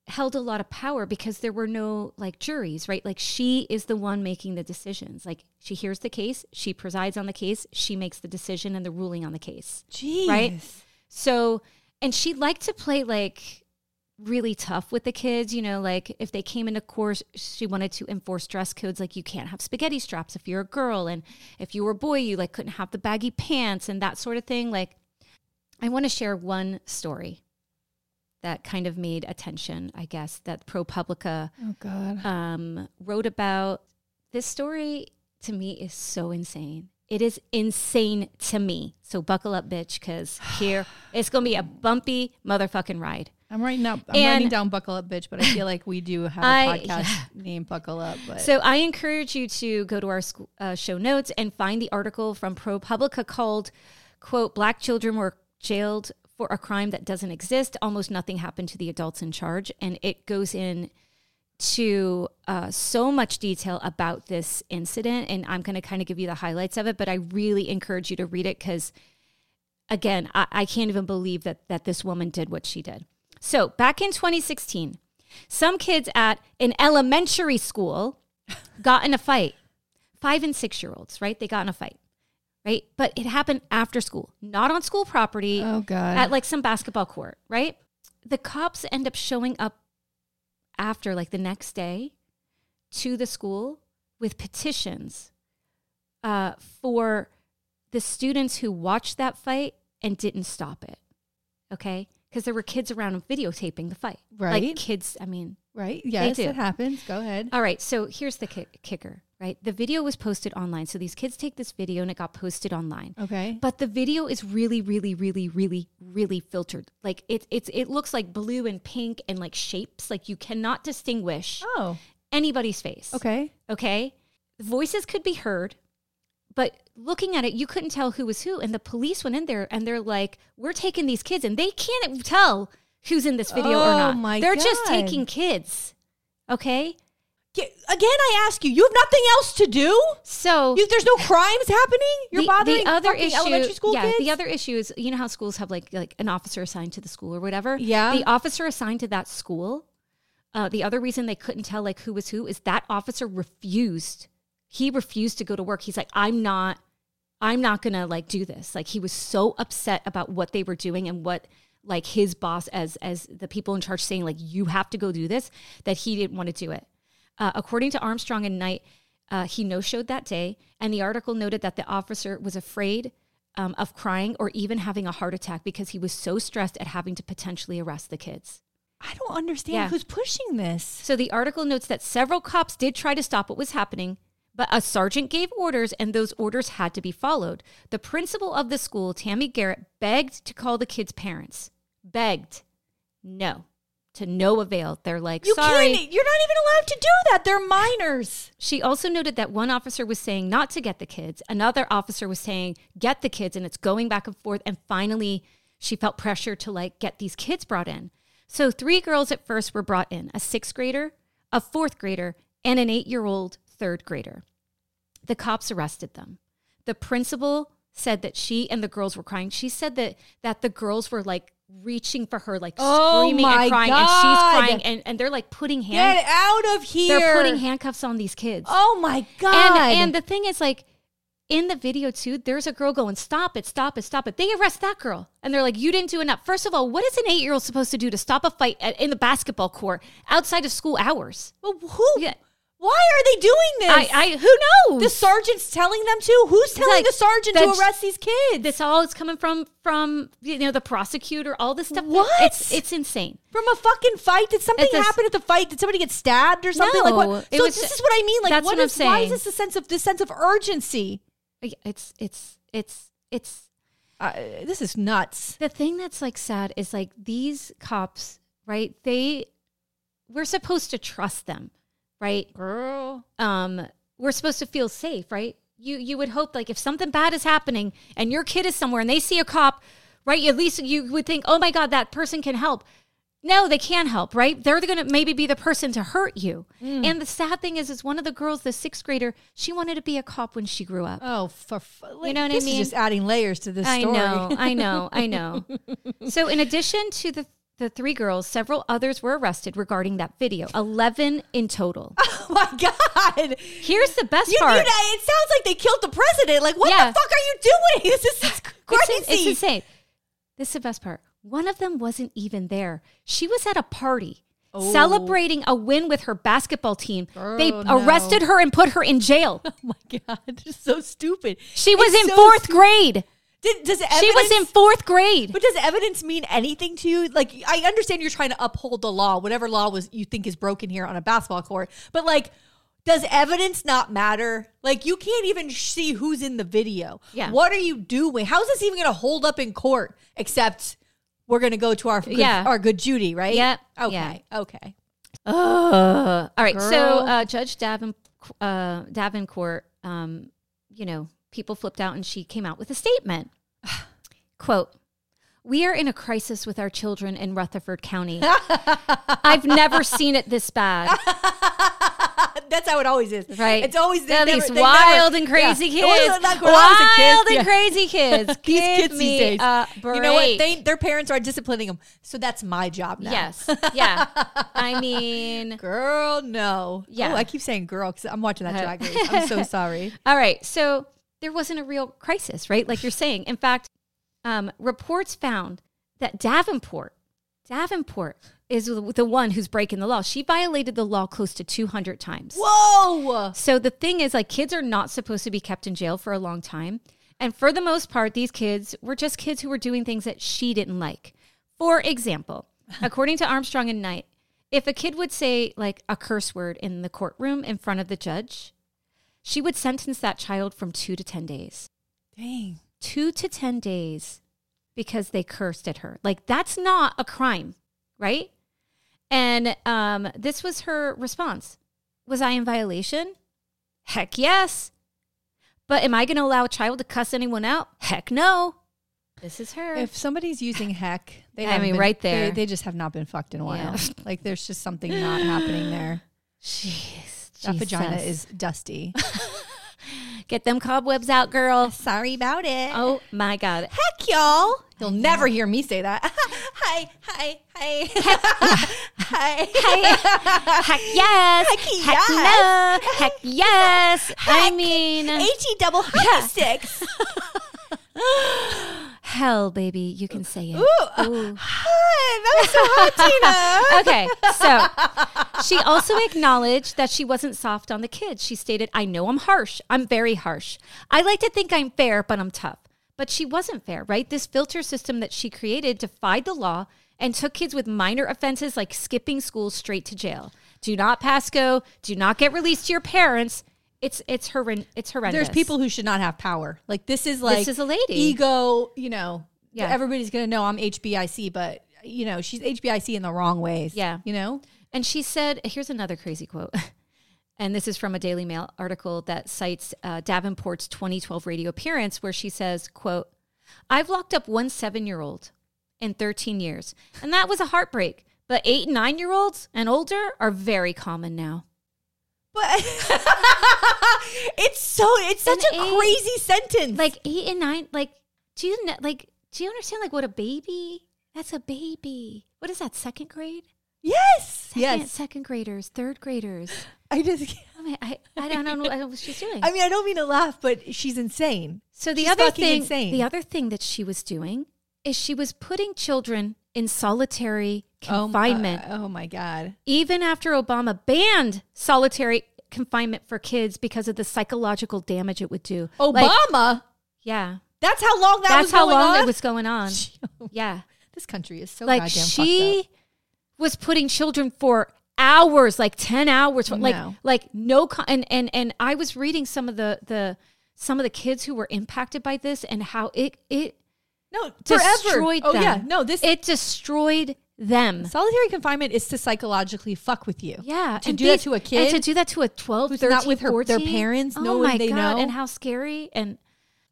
held a lot of power because there were no like juries, right? Like she is the one making the decisions. Like she hears the case, she presides on the case, she makes the decision and the ruling on the case. Jeez. Right? So, and she liked to play like really tough with the kids. You know, like if they came into court, she wanted to enforce dress codes like you can't have spaghetti straps if you're a girl. And if you were a boy, you like couldn't have the baggy pants and that sort of thing. Like, I want to share one story that kind of made attention, I guess, that ProPublica Oh um, wrote about. This story to me is so insane. It is insane to me. So buckle up, bitch, because here it's going to be a bumpy motherfucking ride. I'm writing up. I'm And- writing down "buckle up, bitch," but I feel like we do have a I- podcast named "Buckle Up." But So I encourage you to go to our uh, show notes and find the article from ProPublica called, quote, Black children were jailed for a crime that doesn't exist. Almost nothing happened to the adults in charge. And it goes in to uh, so much detail about this incident. And I'm going to kind of give you the highlights of it, but I really encourage you to read it because, again, I, I can't even believe that, that this woman did what she did. So back in 2016, some kids at an elementary school got in a fight. Five and six year olds, right? They got in a fight, right? But it happened after school, not on school property, oh God. at like some basketball court, right? The cops end up showing up after, like the next day, to the school with petitions uh, for the students who watched that fight and didn't stop it. Okay? Because there were kids around videotaping the fight. Right. Like kids, I mean, right? Yes, it happens. Go ahead. all right, so here's the kick- kicker, right? The video was posted online. So these kids take this video and it got posted online. Okay. But the video is really, really, really, really, really filtered. Like it, it's it looks like blue and pink and like shapes. Like you cannot distinguish Oh. anybody's face. Okay. Okay. Voices could be heard, but looking at it, you couldn't tell who was who. And the police went in there and they're like, "We're taking these kids," and they can't tell who's in this video or Oh not. my they're just taking kids. Okay. Again, I ask you, you have nothing else to do. So You, there's no crimes happening. You're the, bothering the other issue, elementary school yeah, kids. the other issue is you know how schools have like like an officer assigned to the school or whatever. Yeah. the officer assigned to that school. Uh, the other reason they couldn't tell like who was who is that officer refused. He refused to go to work. He's like, I'm not, I'm not gonna like do this. Like he was so upset about what they were doing and what like his boss as as the people in charge saying like you have to go do this that he didn't want to do it. Uh, according to Armstrong and Knight, uh, he no showed that day, and the article noted that the officer was afraid um, of crying or even having a heart attack because he was so stressed at having to potentially arrest the kids. I don't understand Yeah. who's pushing this. So the article notes that several cops did try to stop what was happening, but a sergeant gave orders and those orders had to be followed. The principal of the school, Tammy Garrett, begged to call the kids' parents. Begged. No. To no avail. They're like, You sorry. can't. You're not even allowed to do that. They're minors. She also noted that one officer was saying not to get the kids, another officer was saying get the kids, and it's going back and forth. And finally, she felt pressure to like get these kids brought in. So three girls at first were brought in: a sixth grader, a fourth grader, and an eight-year-old third grader. The cops arrested them. The principal said that she and the girls were crying. She said that that the girls were like reaching for her, like Oh screaming and crying, and she's crying, and, and they're like putting hand, Get out of here. they're putting handcuffs on these kids. Oh my god. And and the thing is, like in the video too, there's a girl going, "Stop it! Stop it! Stop it!" They arrest that girl, and they're like, "You didn't do enough." First of all, what is an eight year old supposed to do to stop a fight at, in the basketball court outside of school hours? Well, who? Yeah. Why are they doing this? I, I who knows? the sergeant's telling them to. Who's telling like, the sergeant to arrest these kids? this all is coming from from you know the prosecutor. All this stuff. What? It's it's insane. From a fucking fight? Did something It's a- happen at the fight? Did somebody get stabbed or something? like what? So was- this is what I mean. Like that's what what I'm is- Why is this a sense of this sense of urgency? It's it's it's it's Uh, this is nuts. the thing that's like sad is like these cops, right? They we're supposed to trust them, right? Girl. um we're supposed to feel safe right you you would hope like if something bad is happening and your kid is somewhere and they see a cop right at least you would think oh my god that person can help no they can't help right they're gonna maybe be the person to hurt you Mm. and the sad thing is is one of the girls the sixth grader she wanted to be a cop when she grew up Oh, for f- like, know what I mean? is just adding layers to this I story. know, I know, I know. So, in addition to the the three girls, several others were arrested regarding that video. Eleven in total. oh my god. Here's the best You, you, part. it sounds like they killed the president. Like, what Yeah. the fuck are you doing? This is crazy. in- it's insane. This is the best part. One of them wasn't even there. She was at a party Oh. celebrating a win with her basketball team. they Oh, no. arrested her and put her in jail. Oh my god, it's so stupid. She was It's in so fourth stu- grade. Did, does She was in fourth grade. But does evidence mean anything to you? Like, I understand you're trying to uphold the law, whatever law was you think is broken here on a basketball court. But like, does evidence not matter? Like, you can't even see who's in the video. Yeah. What are you doing? How is this even going to hold up in court? Except we're going to go to our good, Yeah. our good Judy, right? Yeah. Okay. Okay. Ugh. All right. So uh, Judge Davin, uh, Davenport, um, you know, people flipped out and she came out with a statement. Quote, we are in a crisis with our children in Rutherford County. I've never seen it this bad. That's how it always is. Right. It's always They're they these wild never- and crazy Yeah. Kids. like when I was a kid. Wild and Yeah. crazy kids. These kids these days. You know what? They their parents are disciplining them. So that's my job now. Yes. Yeah. I mean, Girl, no. Yeah. Oh, I keep saying girl because I'm watching that uh, drag race. I'm so sorry. All right. So there wasn't a real crisis, right? Like you're saying. In fact, um, reports found that Davenport, Davenport is the one who's breaking the law. She violated the law close to 200 times. Whoa. So the thing is, like, kids are not supposed to be kept in jail for a long time. And for the most part, these kids were just kids who were doing things that she didn't like. For example, according to Armstrong and Knight, if a kid would say like a curse word in the courtroom in front of the judge, she would sentence that child from two to 10 days. Dang. Two to 10 days because they cursed at her. Like, that's not a crime, right? And um, this was her response Was I in violation? Heck yes. But am I going to allow a child to cuss anyone out? Heck no. This is her. If somebody's using heck, they I mean, been- right they- there. They, just have not been fucked in a while. Yeah. Like there's just something not happening there. Jeez, That vagina is dusty. Get them cobwebs out, girl. Sorry about it. Oh my God. heck, y'all. You'll never hear me say that. hi, hi, hi. hi. Heck yes. Heck Heck yes. no. Heck yes. I mean, H-E double hockey sticks. Hell, baby. You can say it. Ooh. Hi, that was so hot, Tina. Okay, so she also acknowledged that she wasn't soft on the kids. She stated, I know I'm harsh. I'm very harsh. I like to think I'm fair, but I'm tough. But she wasn't fair, right? This filter system that she created defied the law and took kids with minor offenses like skipping school straight to jail. Do not pass go. Do not get released to your parents. It's it's horrend- it's horrendous. There's people who should not have power. Like this is like this is a lady. ego. You know, Yeah. Everybody's gonna know I'm HBIC, but you know she's HBIC in the wrong ways. Yeah. you know. And she said, here's another crazy quote. And this is from a Daily Mail article that cites uh, Davenport's 2012 radio appearance, where she says, "quote I've locked up one seven-year-old in 13 years, and that was a heartbreak. But eight and nine-year-olds and older are very common now. It's so it's such An a eight- crazy sentence. Like eight and nine, like do you like do you understand like what a baby? That's a baby. What is that? Second grade? yes, Second, yes. Second graders, third graders. I just. I oh, mean, I, I don't know what I don't know what she's doing. I mean, I don't mean to laugh, but she's insane. So the She's other thing, insane. the other thing that she was doing is she was putting children in solitary confinement, Oh, my- oh my god. even after Obama banned solitary confinement for kids because of the psychological damage it would do. Like, Obama. yeah, that's how long that that's was how going long on? it was going on. Oh, yeah, This country is so like goddamn fucked up. she was putting children for hours, like ten hours, like No. like no, con- and and and I was reading some of the the some of the kids who were impacted by this and how it it No, forever. destroyed oh them. yeah, no. This it destroyed them. solitary confinement is to psychologically fuck with you. Yeah, to and do that to a and kid to do that to a 12, who's 13, not with her- 14. their parents, Oh no my they God, know. and how scary. And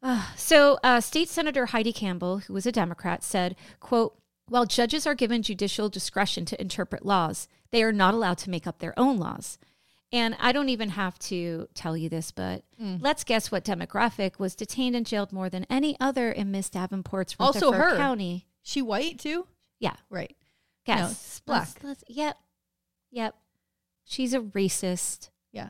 uh, so, uh, State Senator Heidi Campbell, who was a Democrat, said, "quote While judges are given judicial discretion to interpret laws, they are not allowed to make up their own laws." And I don't even have to tell you this, but Mm. let's guess what demographic was detained and jailed more than any other in Miss Davenport's Also her. County. she white too. Yeah, Right. guess. No, black. Let's- let's- yep, yep. She's a racist. Yeah.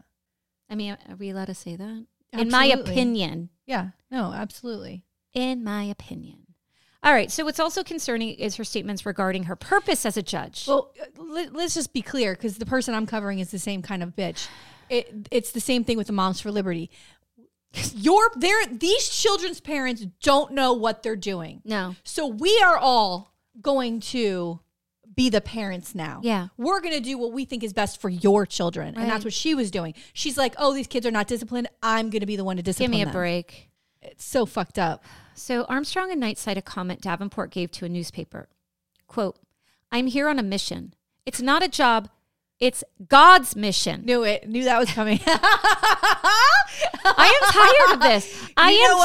I mean, are we allowed to say that? In my opinion. Yeah. No, absolutely. In my opinion. All right. So what's also concerning is her statements regarding her purpose as a judge. Well, let, us just be clear because the person I'm covering is the same kind of bitch. It, it's the same thing with the Moms for Liberty. Your there these children's parents don't know what they're doing. no. So we are all going to be the parents now. Yeah. We're going to do what we think is best for your children. And that's what she was doing. She's like, "Oh, these kids are not disciplined. I'm going to be the one to discipline them." Give me a them." break. It's so fucked up. So Armstrong and Knight cite a comment Davenport gave to a newspaper. Quote, I'm here on a mission. It's not a job, it's God's mission. Knew it. Knew that was coming. I am tired of this. I You am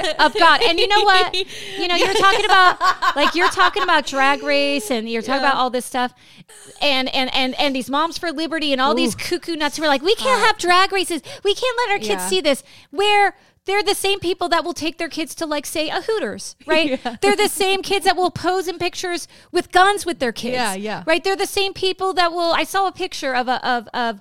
tired of God. And you know what? You know, you're talking about like you're talking about drag race and you're talking Yeah. about all this stuff. And and and and these moms for liberty and all these cuckoo nuts who are like, we can't have drag races. We can't let our kids Yeah. see this. Where they're the same people that will take their kids to like say a Hooters, right? Yeah. They're the same kids that will pose in pictures with guns with their kids. Yeah, yeah. Right? They're the same people that will I saw a picture of a of of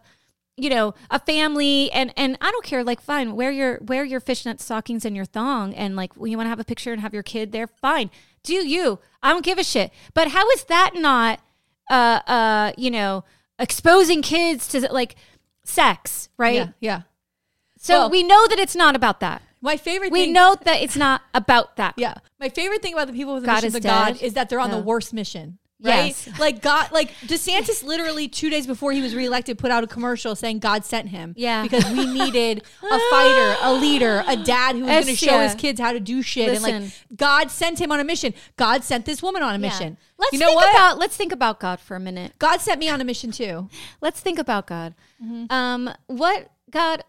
you know a family and and i don't care like fine wear your wear your fishnet stockings and your thong and like you want to have a picture and have your kid there fine do you i don't give a shit but how is that not uh uh you know exposing kids to like sex right yeah. Yeah. So Well- we know that it's not about that My favorite we thing know that it's not about that Yeah. My favorite thing about the people with the God missions is of God is that they're on the worst mission. Right? Yes. Like God like DeSantis literally two days before he was reelected put out a commercial saying God sent him. Yeah. Because we needed a fighter, a leader, a dad who was gonna show his kids how to do shit. And like God sent him on a mission. God sent this woman on a Yeah. mission. let's you know think what? about let's think about god for a minute God sent me on a mission too. Let's think about God. Mm-hmm. Um, what God?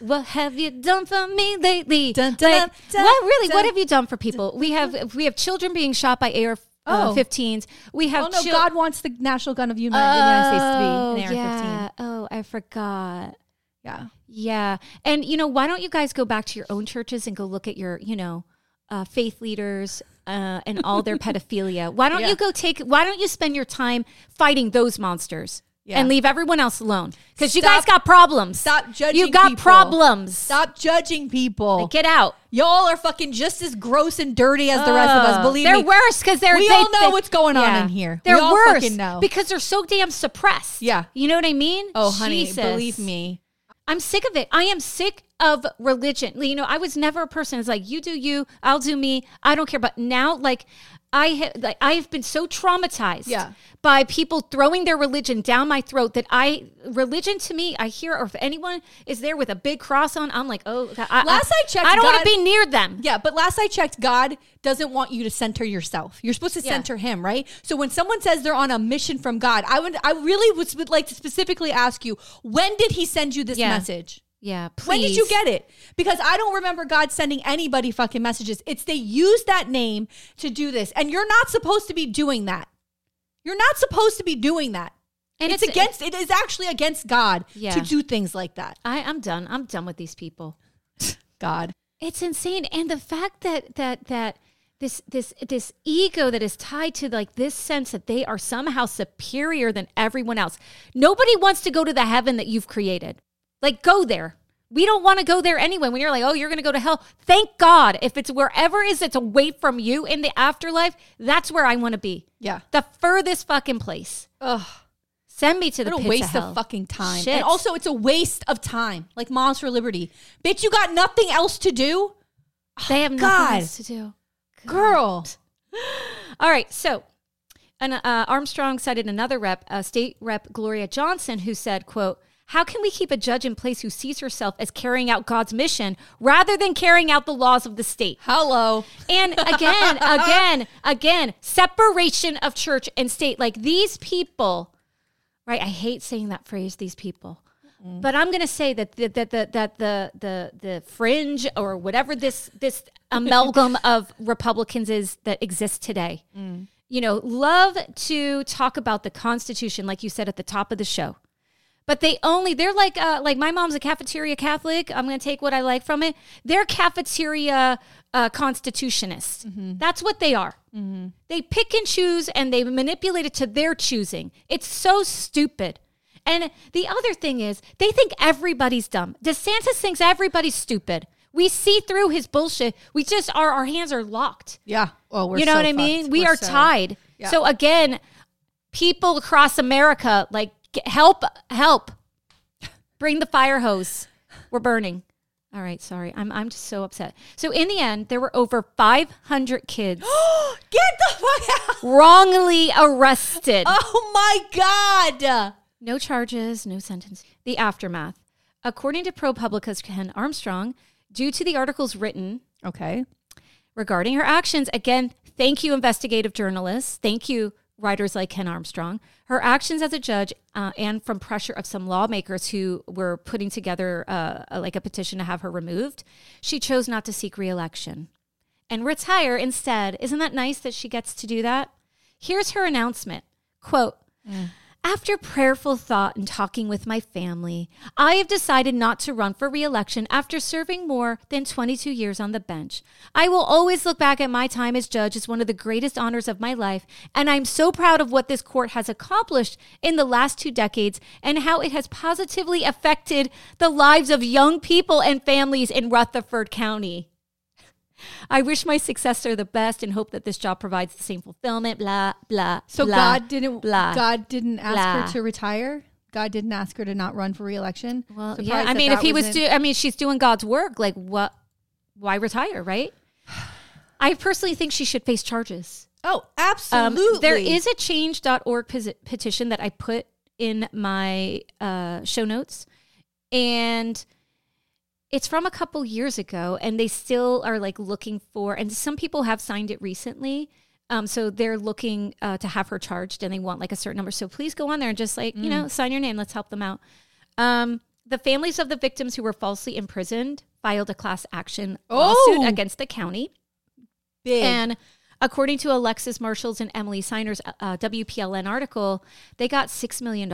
What have you done for me lately? Dun, dun, Like, dun, what really? what have you done for people? We have we have children being shot by AR uh, Oh. 15s. We have Oh no, chil- God wants the national gun of the United, the United States to Oh, be an AR-15. yeah. Oh, I forgot. Yeah. Yeah. And, you know, why don't you guys go back to your own churches and go look at your, you know, uh, faith leaders uh, and all their pedophilia? Why don't Yeah. you go take, why don't you spend your time fighting those monsters Yeah. and leave everyone else alone? Because you guys got problems. Stop judging You got people. problems. Stop judging people. Like, get out. Y'all are fucking just as gross and dirty as the rest of us. Believe they're me. worse because they're We they- all know they- what's going on in here. They're worse fucking know. because they're so damn suppressed. Yeah. you know what I mean. Oh, honey, Jesus. believe me. I'm sick of it. I am sick of religion. You know, I was never a person that's like, you do you, I'll do me. I don't care. But now, like, I have, like, I have been so traumatized Yeah. by people throwing their religion down my throat that I, religion to me, I hear, or if anyone is there with a big cross on, I'm like, oh, I, Last I checked, I don't want to be near them. Yeah, but last I checked, God doesn't want you to center yourself. You're supposed to Yeah. center Him, right? So when someone says they're on a mission from God, I would, I really would, would like to specifically ask you, when did He send you this Yeah. message? Yeah, please. When did you get it? Because I don't remember God sending anybody fucking messages. It's they use that name to do this, and you're not supposed to be doing that. You're not supposed to be doing that. And it's, it's- against. It is actually against God Yeah. to do things like that. I, I'm done. I'm done with these people. God. It's insane, and the fact that that that this this this ego that is tied to like this sense that they are somehow superior than everyone else. Nobody wants to go to the heaven that you've created. Like go there. We don't want to go there anyway. When you're like, oh, you're going to go to hell. Thank God. If it's wherever is it's away from you in the afterlife, that's where I want to be. Yeah. The furthest fucking place. Ugh. Send me to the What a waste of, of fucking time. Shit. And also, it's a waste of time. Like Moms for Liberty. Bitch, you got nothing else to do? They have nothing God. else to do. Girl. All right, so and uh, Armstrong cited another rep, uh, State Rep Gloria Johnson, who said, "quote How can we keep a judge in place who sees herself as carrying out God's mission rather than carrying out the laws of the state?" Hello. And again, again, again, separation of church and state. Like these people, right? I hate saying that phrase. These people. But I'm going to say that the, that the that the the the fringe or whatever this this amalgam of Republicans is that exists today, mm. you know, love to talk about the Constitution, like you said at the top of the show. But they only they're like uh, like my mom's a cafeteria Catholic. I'm to take what I like from it. They're cafeteria uh, constitutionists. That's what they are. They pick and choose and they manipulate it to their choosing. It's so stupid. And the other thing is, they think everybody's dumb. DeSantis thinks everybody's stupid. We see through his bullshit. We just are our hands are locked. Yeah. Oh, we're you know so what I mean? We We're are so- tied. Yeah. So again, people across America, like help, help, bring the fire hose. We're burning. All right, sorry. I'm I'm just so upset. So in the end, there were over 500 kids Get the fuck out. wrongly arrested. Oh my God. No charges, no sentence. The aftermath. According to ProPublica's Ken Armstrong, due to the articles written Okay. regarding her actions, again, thank you, investigative journalists. Thank you, writers like Ken Armstrong. Her actions as a judge uh, and from pressure of some lawmakers who were putting together uh, a- like a petition to have her removed, she chose not to seek reelection and retire instead. Isn't that nice that she gets to do that? Here's her announcement quote, after prayerful thought and talking with my family, I have decided not to run for reelection after serving more than 22 years on the bench. I will always look back at my time as judge as one of the greatest honors of my life, and I'm so proud of what this court has accomplished in the last two decades and how it has positively affected the lives of young people and families in Rutherford County. I wish my successor the best and hope that this job provides the same fulfillment. Blah blah. So blah, God didn't. blah. God didn't ask blah. her to retire. God didn't ask her to not run for reelection. Well, Surprised yeah. I that mean, if that he was, do, I mean, she's doing God's work. Like, what? Why retire? Right? I personally think she should face charges. oh, Um, absolutely. there is a change.org peti- petition that I put in my uh, show notes, and it's from a couple years ago, and they still are like looking for, and some people have signed it recently. Um, so they're looking uh, to have her charged, and they want like a certain number. So please go on there and just like you know sign your name. Let's help them out. Um, the families of the victims who were falsely imprisoned filed a class action lawsuit Oh. against the county. big. And according to Alexis Marshall's and Emily Siner's uh, WPLN article, they got $6 million.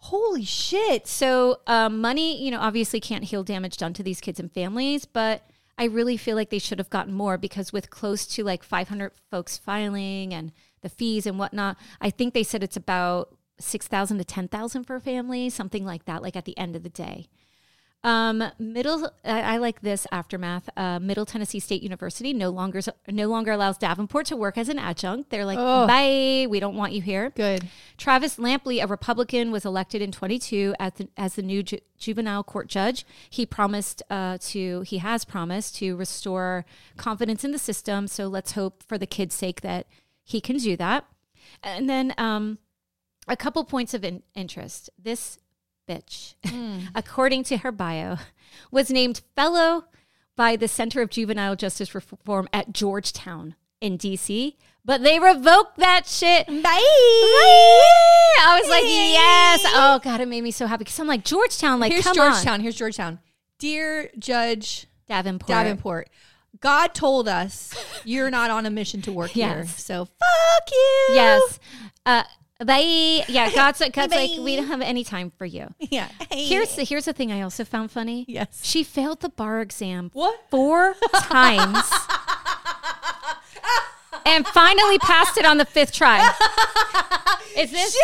Holy shit. So, um, money, you know, obviously can't heal damage done to these kids and families, but I really feel like they should have gotten more because with close to like 500 folks filing and the fees and whatnot, I think they said it's about 6,000 to 10,000 for a family, something like that, like at the end of the day. Um, middle, I, I like this aftermath. Uh, Middle Tennessee State University no longer no longer allows Davenport to work as an adjunct. They're like, Ugh. bye, we don't want you here. Good. Travis Lampley, a Republican, was elected in 22 as the, as the new ju- juvenile court judge. He promised uh, to, he has promised to restore confidence in the system. So let's hope for the kids' sake that he can do that. And then um, a couple points of in- interest. This bitch, according to her bio, was named fellow by the Center of Juvenile Justice Reform at Georgetown in DC, but they revoked that shit. Bye. I was like, yes. Oh God, it made me so happy because I'm like Georgetown. Like, Here's come Georgetown. Here's Georgetown. Dear Judge Davenport. Davenport, God told us you're not on a mission to work here. So fuck you. Yes. Uh, bye. Yeah, God's, God's like, we don't have any time for you. Yeah. Here's the here's the thing I also found funny. Yes. She failed the bar exam What? four times. and finally passed it on the fifth try. Is this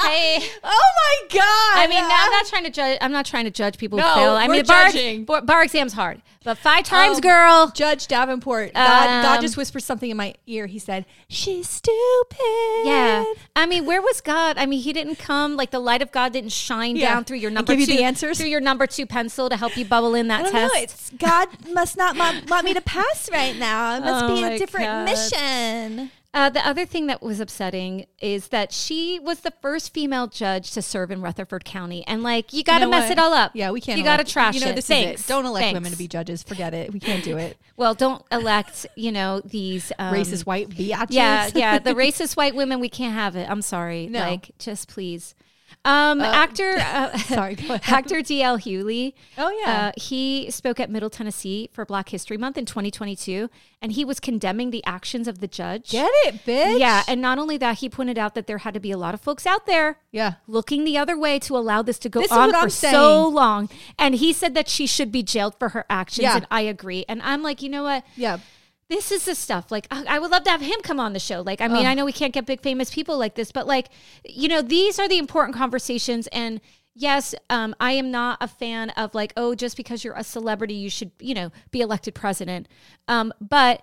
Hey Oh my god. I mean, now I'm not trying to judge. I'm not trying to judge people No, who fail. I we're mean, bar, bar exam's hard, but five times, Um, girl. Judge Davenport. God, God Um, just whispered something in my ear. He said, "She's stupid." Yeah, I mean, where was God? I mean, He didn't come. Like the light of God didn't shine Yeah. down through your number give you two the answers? through your number two pencil to help you bubble in that I don't test. know. It's God must not want, want me to pass right now. It must Oh be a different God. mission. Uh, the other thing that was upsetting is that she was the first female judge to serve in Rutherford County, and like you got to You know mess what? it all up. Yeah, we can't. You got to trash You know, it. this Thanks. is it. Don't elect Thanks. women to be judges. Forget it. We can't do it. Well, don't elect. You know these um, Racist white biatches. Yeah, yeah. The racist white women, we can't have it. I'm sorry. No. Like, just please. Um, actor, uh, Sorry, actor D.L. Hughley. Oh, yeah. uh, he spoke at Middle Tennessee for Black History Month in 2022, and he was condemning the actions of the judge. Get it, bitch. Yeah, and not only that, he pointed out that there had to be a lot of folks out there yeah. looking the other way to allow this to go This on for I'm so saying. long. And he said that she should be jailed for her actions, Yeah. and I agree. And I'm like, you know what? Yeah. This is the stuff like I would love to have him come on the show. Like, I mean, I know we can't get big famous people like this, but like, you know, these are the important conversations. And yes, um, I am not a fan of like, oh, just because you're a celebrity, you should, you know, be elected president. Um, but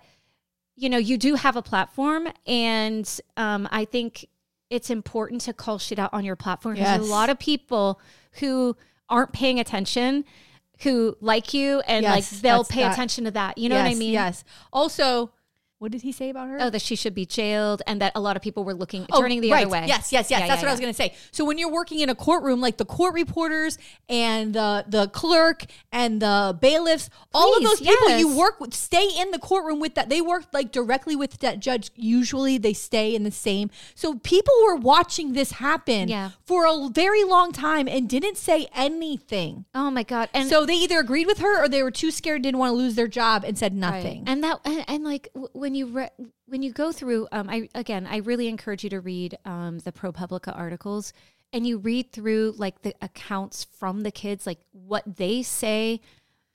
you know, you do have a platform, and um, I think it's important to call shit out on your platform because there's a lot of people who aren't paying attention. Who like you and Yes, like they'll pay attention to that. You know what I mean? Yes. Also, what did he say about her? Oh, that she should be jailed, and that a lot of people were looking, Oh, turning the right. other way. Yes, yes, yes. Yeah, That's yeah, what I was going to say. So when you're working in a courtroom, like the court reporters and the the clerk and the bailiffs, all of those people you work with, stay in the courtroom with that. They work like directly with that judge. Usually, they stay in the same. So people were watching this happen Yeah. for a very long time and didn't say anything. Oh my god! And So they either agreed with her or they were too scared, didn't want to lose their job, and said nothing. and that and, and like w- when you re- when you go through, um, I again, I really encourage you to read um the ProPublica articles, and you read through like the accounts from the kids, like what they say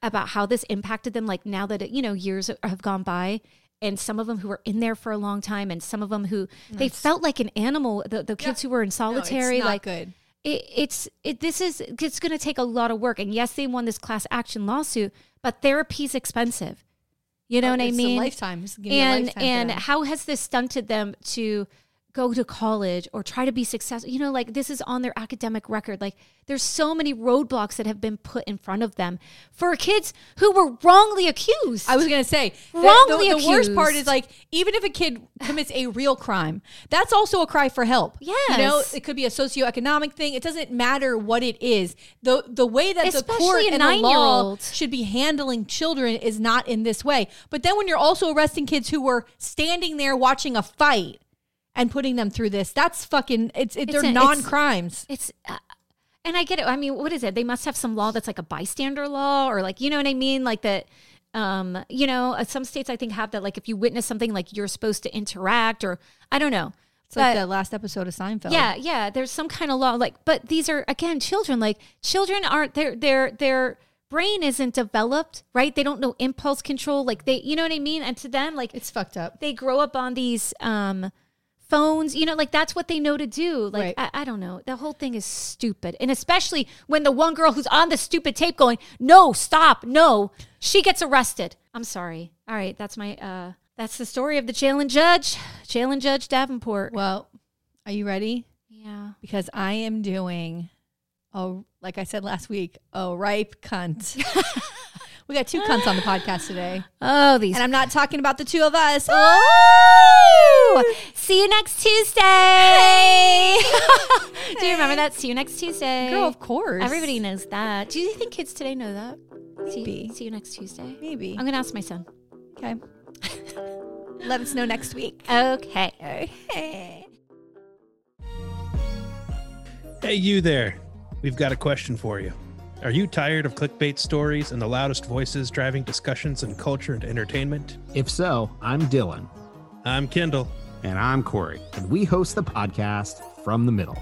about how this impacted them. Like now that it, you know years have gone by. And some of them who were in there for a long time, and some of them who they felt like an animal. The, the kids who were in No, it's solitary, not like good. it, it's it, this is it's going to take a lot of work and yes they won this class action lawsuit but therapy's expensive you know what i mean lifetime. It's gonna be a and and how has this stunted them to go to college or try to be successful you know like this is on their academic record like there's so many roadblocks that have been put in front of them for kids who were wrongly accused I was gonna say Wrongly the, the worst part is like even if a kid commits a real crime, that's also a cry for help. you know it could be a socioeconomic thing. It doesn't matter what it is. the The way that the Especially court a and the law should be handling children is not in this way. But then when you're also arresting kids who were standing there watching a fight and putting them through this, that's fucking. It's, it, they're a- non crimes. It's, uh, and I get it. I mean, what is it? They must have some law that's like a bystander law, or like, you know what I mean? Like that. Um, you know, uh, some states I think have that. Like if you witness something, like you're supposed to interact, or I don't know. It's like the last episode of Seinfeld. Yeah, yeah. There's some kind of law, like, but these are again children. Like children aren't their their their brain isn't developed, right? They don't know impulse control. Like they, you know what I mean? And to them, like It's fucked up. they grow up on these um phones you know like that's what they know to do. Like Right. I, I don't know. The whole thing is stupid. And especially when the one girl who's on the stupid tape going no stop no she gets arrested. I'm sorry. All right that's my uh that's the story of the jail and judge jail and judge davenport. Well, are you ready? yeah. Because I am doing, oh, like I said last week, a ripe cunt. we got two cunts on the podcast today. oh these And I'm not talking about the two of us. Oh! See you next Tuesday. Hey. Do you remember that? See you next Tuesday. Girl, of course. Everybody knows that. Do you think kids today know that? See, Maybe. see you next Tuesday. Maybe. I'm going to ask my son. Okay. Let us know next week. Okay. Okay. Hey, you there. We've got a question for you. Are you tired of clickbait stories and the loudest voices driving discussions in culture and entertainment? If so, I'm Dylan, I'm Kendall. and I'm Corey, and we host the podcast From the Middle.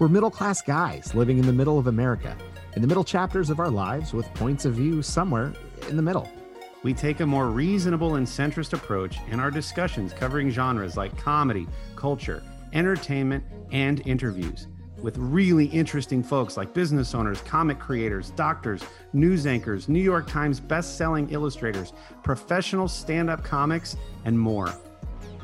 We're middle class guys living in the middle of America, in the middle chapters of our lives with points of view somewhere in the middle. We take a more reasonable and centrist approach in our discussions covering genres like comedy, culture, entertainment, and interviews with really interesting folks like business owners, comic creators, doctors, news anchors, New York Times best-selling illustrators, professional stand-up comics, and more.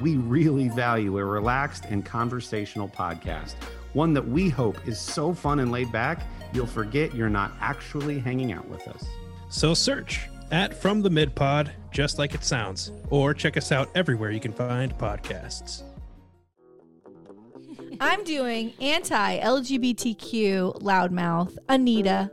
We really value a relaxed and conversational podcast, one that we hope is so fun and laid back, you'll forget you're not actually hanging out with us. So search at From the Mid Pod, just like it sounds, or check us out everywhere you can find podcasts. I'm doing anti LGBTQ loudmouth Anita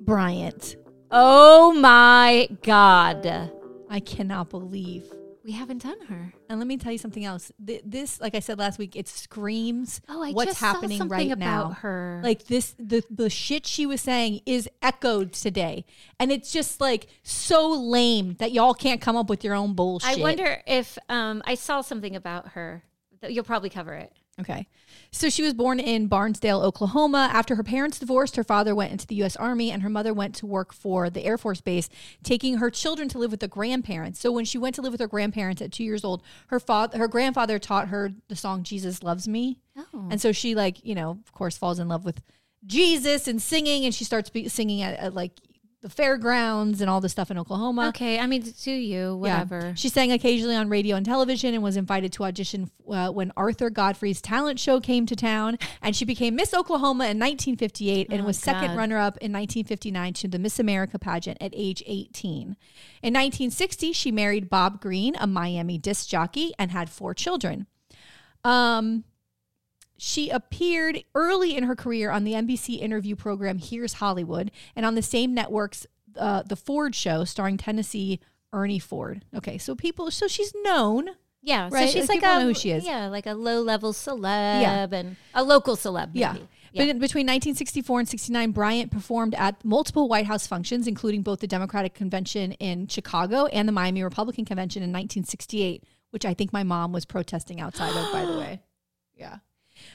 Bryant. Oh my God. I cannot believe. We haven't done her. And let me tell you something else. Th- This, like I said last week, it screams Oh, I what's just saw happening something right about now. her. Like this, the the shit she was saying is echoed today, and it's just like so lame that y'all can't come up with your own bullshit. I wonder if um, I saw something about her. You'll probably cover it. Okay. So she was born in Barnsdall, Oklahoma. After her parents divorced, her father went into the U.S. Army and her mother went to work for the Air Force Base, taking her children to live with the grandparents. So when she went to live with her grandparents at two years old, her father, her grandfather taught her the song "Jesus Loves Me," Oh. and so she, like, you know, of course, falls in love with Jesus and singing, and she starts be- singing at, at like the fairgrounds and all the stuff in Oklahoma. Okay. I mean, to you, Yeah. whatever. She sang occasionally on radio and television and was invited to audition uh, when Arthur Godfrey's talent show came to town. And she became Miss Oklahoma in 1958 and Oh, was second runner up in 1959 to the Miss America pageant at age 18. In 1960, she married Bob Green, a Miami disc jockey, and had four children. Um, she appeared early in her career on the NBC interview program Here's Hollywood and on the same network's uh, The Ford Show starring Tennessee Ernie Ford. Okay, so people, so she's known. Yeah, Right, So she's like like, a know who she is. Yeah, like a low level celeb yeah. and a local celeb. Maybe. Yeah. But in- between 1964 and 69, Bryant performed at multiple White House functions, including both the Democratic Convention in Chicago and the Miami Republican Convention in 1968, which I think my mom was protesting outside of, by the way. Yeah.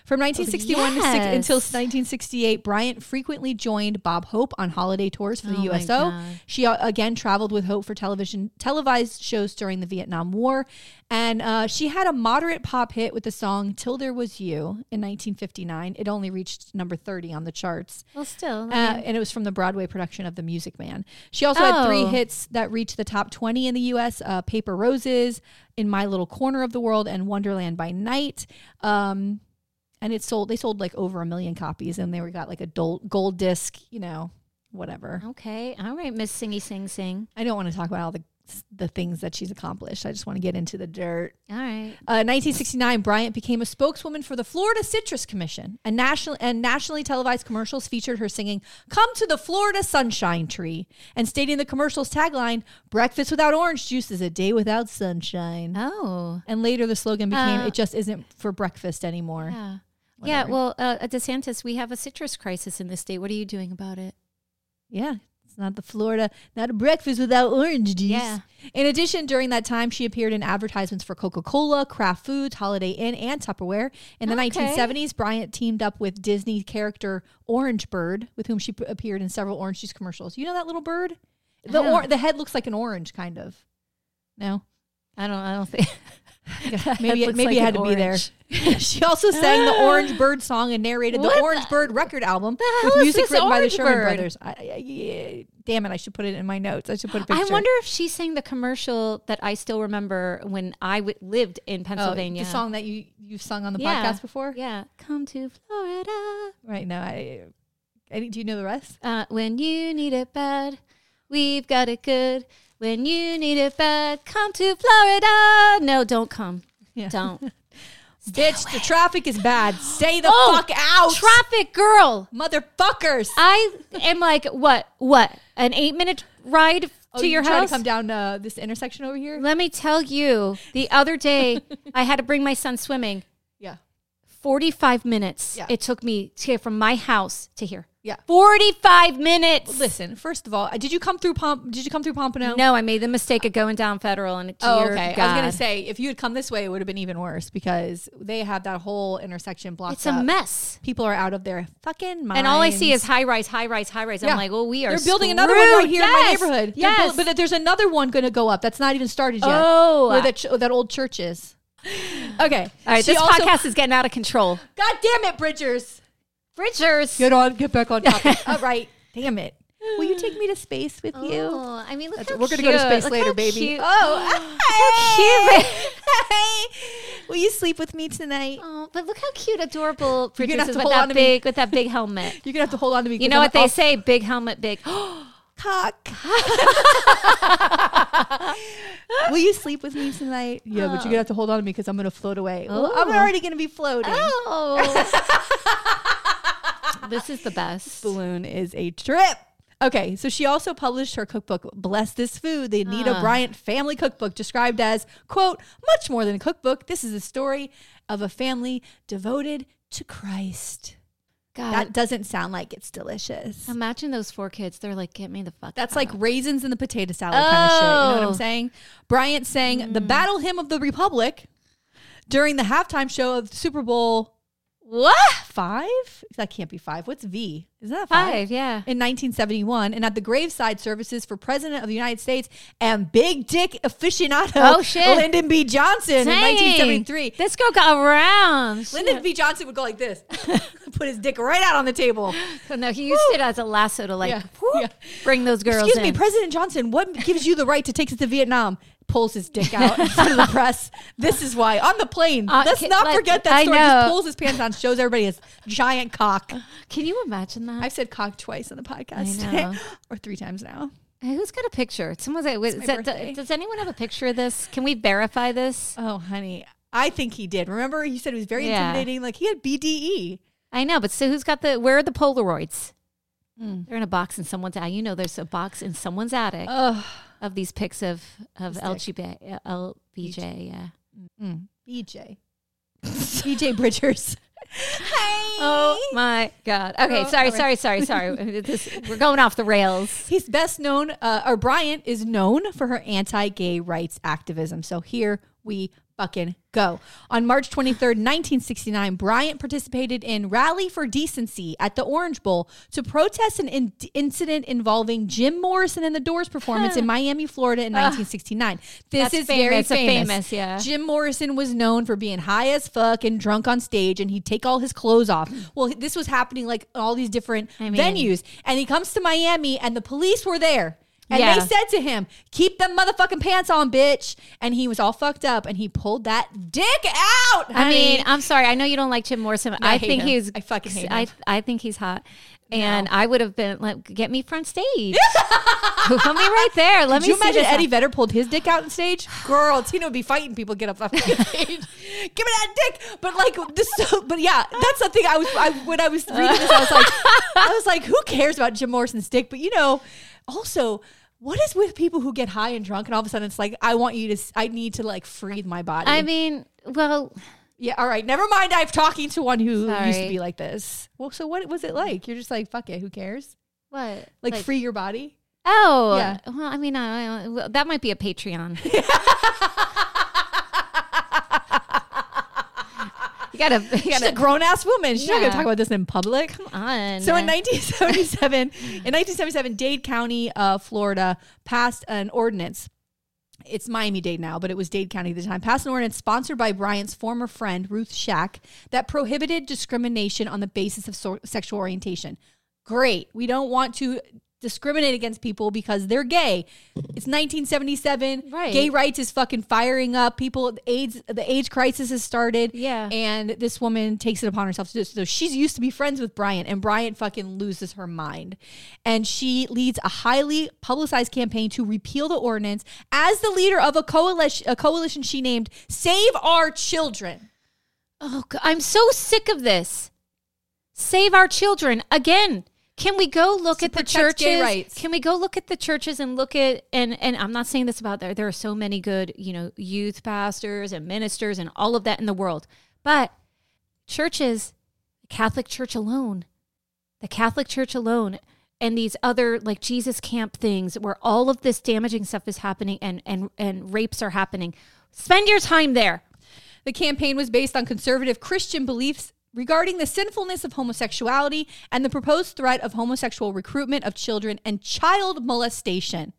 From 1961 to six, until 1968, Bryant frequently joined Bob Hope on holiday tours for the Oh USO. She uh, again traveled with Hope for television televised shows during the Vietnam War, and uh, she had a moderate pop hit with the song "Till There Was You" in 1959. It only reached number 30 on the charts, Well, still. uh, I mean, and it was from the Broadway production of The Music Man. She also had three hits that reached the top 20 in the U.S.: uh, "Paper Roses," "In My Little Corner of the World," and "Wonderland by Night." Um, and it sold. They sold like over a million copies, and they were got like a gold disc. You know, whatever. okay. All right, Miss Singy Sing Sing. I don't want to talk about all the the things that she's accomplished. I just want to get into the dirt. All right. Uh, 1969, Bryant became a spokeswoman for the Florida Citrus Commission. And national and nationally televised commercials featured her singing "Come to the Florida Sunshine Tree" and stating the commercial's tagline, "Breakfast without orange juice is a day without sunshine." Oh. And later, the slogan became, Uh, "It just isn't for breakfast anymore." Yeah. Whatever. Yeah. Well, uh, at DeSantis, we have a citrus crisis in this state. What are you doing about it? Yeah, it's not the Florida, not a breakfast without orange juice. Yeah. In addition, during that time, she appeared in advertisements for Coca Cola, Kraft Foods, Holiday Inn, and Tupperware. In the Okay. 1970s, Bryant teamed up with Disney character Orange Bird, with whom she p- appeared in several orange juice commercials. You know that little bird? The or- the head looks like an orange, kind of. No, I don't. I don't think. maybe looks maybe like it had to be there. she also sang the Orange Bird song and narrated What the the- Orange Bird record album hell with is music written by the Orange Sherman Bird? Brothers. I, I, yeah, damn it! I should put it in my notes. I should put a picture. I wonder if she sang the commercial that I still remember when I w- lived in Oh, Pennsylvania. the song that you you've sung on the Yeah. podcast before. Yeah, come to Florida. Right now, I, I do you know the rest? Uh, when you need it bad, we've got it good. When you need it bad, come to Florida. No, don't come. Yeah. Don't. Bitch, the traffic is bad. Stay the Oh, fuck out, Traffic girl. motherfuckers. I am like, what? What? An eight minute ride Oh, to you your trying house? to come down uh, this intersection over here? Let me tell you, the other day I had to bring my son swimming. Yeah, 45 minutes Yeah. it took me to get from my house to here. Yeah. 45 minutes. Listen, first of all, uh, did you come through Pomp? Did you come through Pompano? No, I made the mistake of going down Federal and Oh, okay. I was gonna say if you had come this way, it would have been even worse because they have that whole intersection blocked it's a up. mess. People are out of their fucking minds. And all I see is high rise, high rise, high rise. Yeah. I'm like, well, we are. They're building another one screwed. right here in Yes. my neighborhood. They're Yes, buil- but there's another one going to go up that's not even started yet. Oh. where that ch- that old church is. Okay. all right. She this also- podcast is getting out of control. God damn it, Bridgers. Bridgers. Get on. Get back on topic. all right. Damn it. Will you take me to space with you? Oh, I mean, look That's- how we're gonna go to space Look later, how baby. cute. Oh, how cute. hey. Will you sleep with me tonight? Oh, but look how cute, adorable You're Bridgers is with that big, with that big helmet. You're gonna have to hold on to me. You know I'm what they off- say? Big helmet, big. Cock. Will you sleep with me tonight? Yeah, but you're gonna have to hold on to me because I'm gonna float away. Well, I'm Oh. already gonna be floating. Oh. This is the best. balloon is a trip. Okay, so she also published her cookbook, Bless This Food, the Anita Ah. Bryant family cookbook, described as, quote, much more than a cookbook. This is a story of a family devoted to Christ. God, That doesn't sound like it's delicious. imagine those four kids. They're like, get me the fuck. That's out. like raisins in the potato salad kind of shit. You know what Oh. I'm saying? Bryant sang the Battle Hymn of the Republic during the halftime show of Super Bowl what five? That can't be five. What's V? Is that five? five? Yeah. in 1971 and at the graveside services for President of the United States and big dick aficionado Oh, shit. Lyndon B. Johnson in 1973. This girl got around. Lyndon B. Johnson would go like this, put his dick right out on the table. So no, he used it as a lasso to like Yeah, whoop, yeah. bring those girls Excuse in. me, President Johnson, what gives you the right to take us to Vietnam? Pulls his dick out in front of the press. This is why on the plane. Uh, let's can- not let- forget that story. Just pulls his pants down, shows everybody his giant cock. Can you imagine that? I've said cock twice on the podcast today, or three times now. Hey, Who's got a picture? Someone's like, wait, that, does anyone have a picture of this? Can we verify this? Oh, honey, I think he did. Remember, he said it was very Yeah. intimidating. Like he had BDE. I know, but so who's got the? Where are the Polaroids? Mm. They're in a box in someone's. attic. You know, there's a box in someone's attic Ugh. Of these pics of of His dick. LGB, uh, LBJ. Yeah. Mm. BJ. BJ Bridgers. Hi. Oh my God. Okay, Oh, sorry, all sorry, sorry, sorry. This, we're going off the rails. He's best known, uh, or Bryant is known for her anti-gay rights activism. So here we fucking go. On March 23rd, 1969, Bryant participated in Rally for Decency at the Orange Bowl to protest an in- incident involving Jim Morrison and the Doors performance in Miami, Florida in 1969. This That's is very famous, a famous. famous, yeah. Jim Morrison was known for being high as fuck and drunk on stage, and he'd take all his clothes off. Mm. Well, this was happening like all these different I mean- venues, and he comes to Miami, and the police were there. And Yeah. they said to him, "Keep them motherfucking pants on, bitch." And he was all fucked up, and he pulled that dick out. I mean. I'm sorry. I know you don't like Jim Morrison. but I I, think him. he's. I fucking hate I, him. I think he's hot, and I would have been like, get me front stage. Put me right there. Let Could me you see imagine. Eddie Vedder pulled his dick out on stage? Girl, Tina would be fighting people get up off the stage. Give me that dick. But like this, but yeah, that's the thing. I was I, when I was reading this, I was like, I was like, who cares about Jim Morrison's dick? But you know, also. What is with people who get high and drunk and all of a sudden it's like I want you to I need to like free my body. I mean, well, yeah, all right. Never mind. I'm talking to one who used to be like this. Well, so what was it like? You're just like fuck it. Who cares? what? Like, free your body. Oh, Yeah. well, I mean, uh, well, that might be a Patreon. you gotta, you She's a grown ass woman. She's not Yeah. to talk about this in public. come on. So in 1977, in 1977, Dade County, uh, Florida, passed an ordinance. It's Miami Dade now, but it was Dade County at the time. Passed an ordinance sponsored by Bryant's former friend Ruth Shack that prohibited discrimination on the basis of so- sexual orientation. Great. We don't want to discriminate against people because they're gay. It's 1977. Right. Gay rights is fucking firing up. People, the AIDS, the AIDS crisis has started. Yeah. And this woman takes it upon herself to do. So she's used to be friends with Bryant, and Bryant fucking loses her mind. And she leads a highly publicized campaign to repeal the ordinance as the leader of a coalition, a coalition she named Save Our Children. Oh, God, I'm so sick of this. Save our children again. Can we go look at the churches? Can we go look at the churches and look at and and I'm not saying this about there. There are so many good, you know, youth pastors and ministers and all of that in the world, but churches, the Catholic Church alone, the Catholic Church alone, and these other like Jesus camp things where all of this damaging stuff is happening and and and rapes are happening. Spend your time there. The campaign was based on conservative Christian beliefs regarding the sinfulness of homosexuality and the proposed threat of homosexual recruitment of children and child molestation.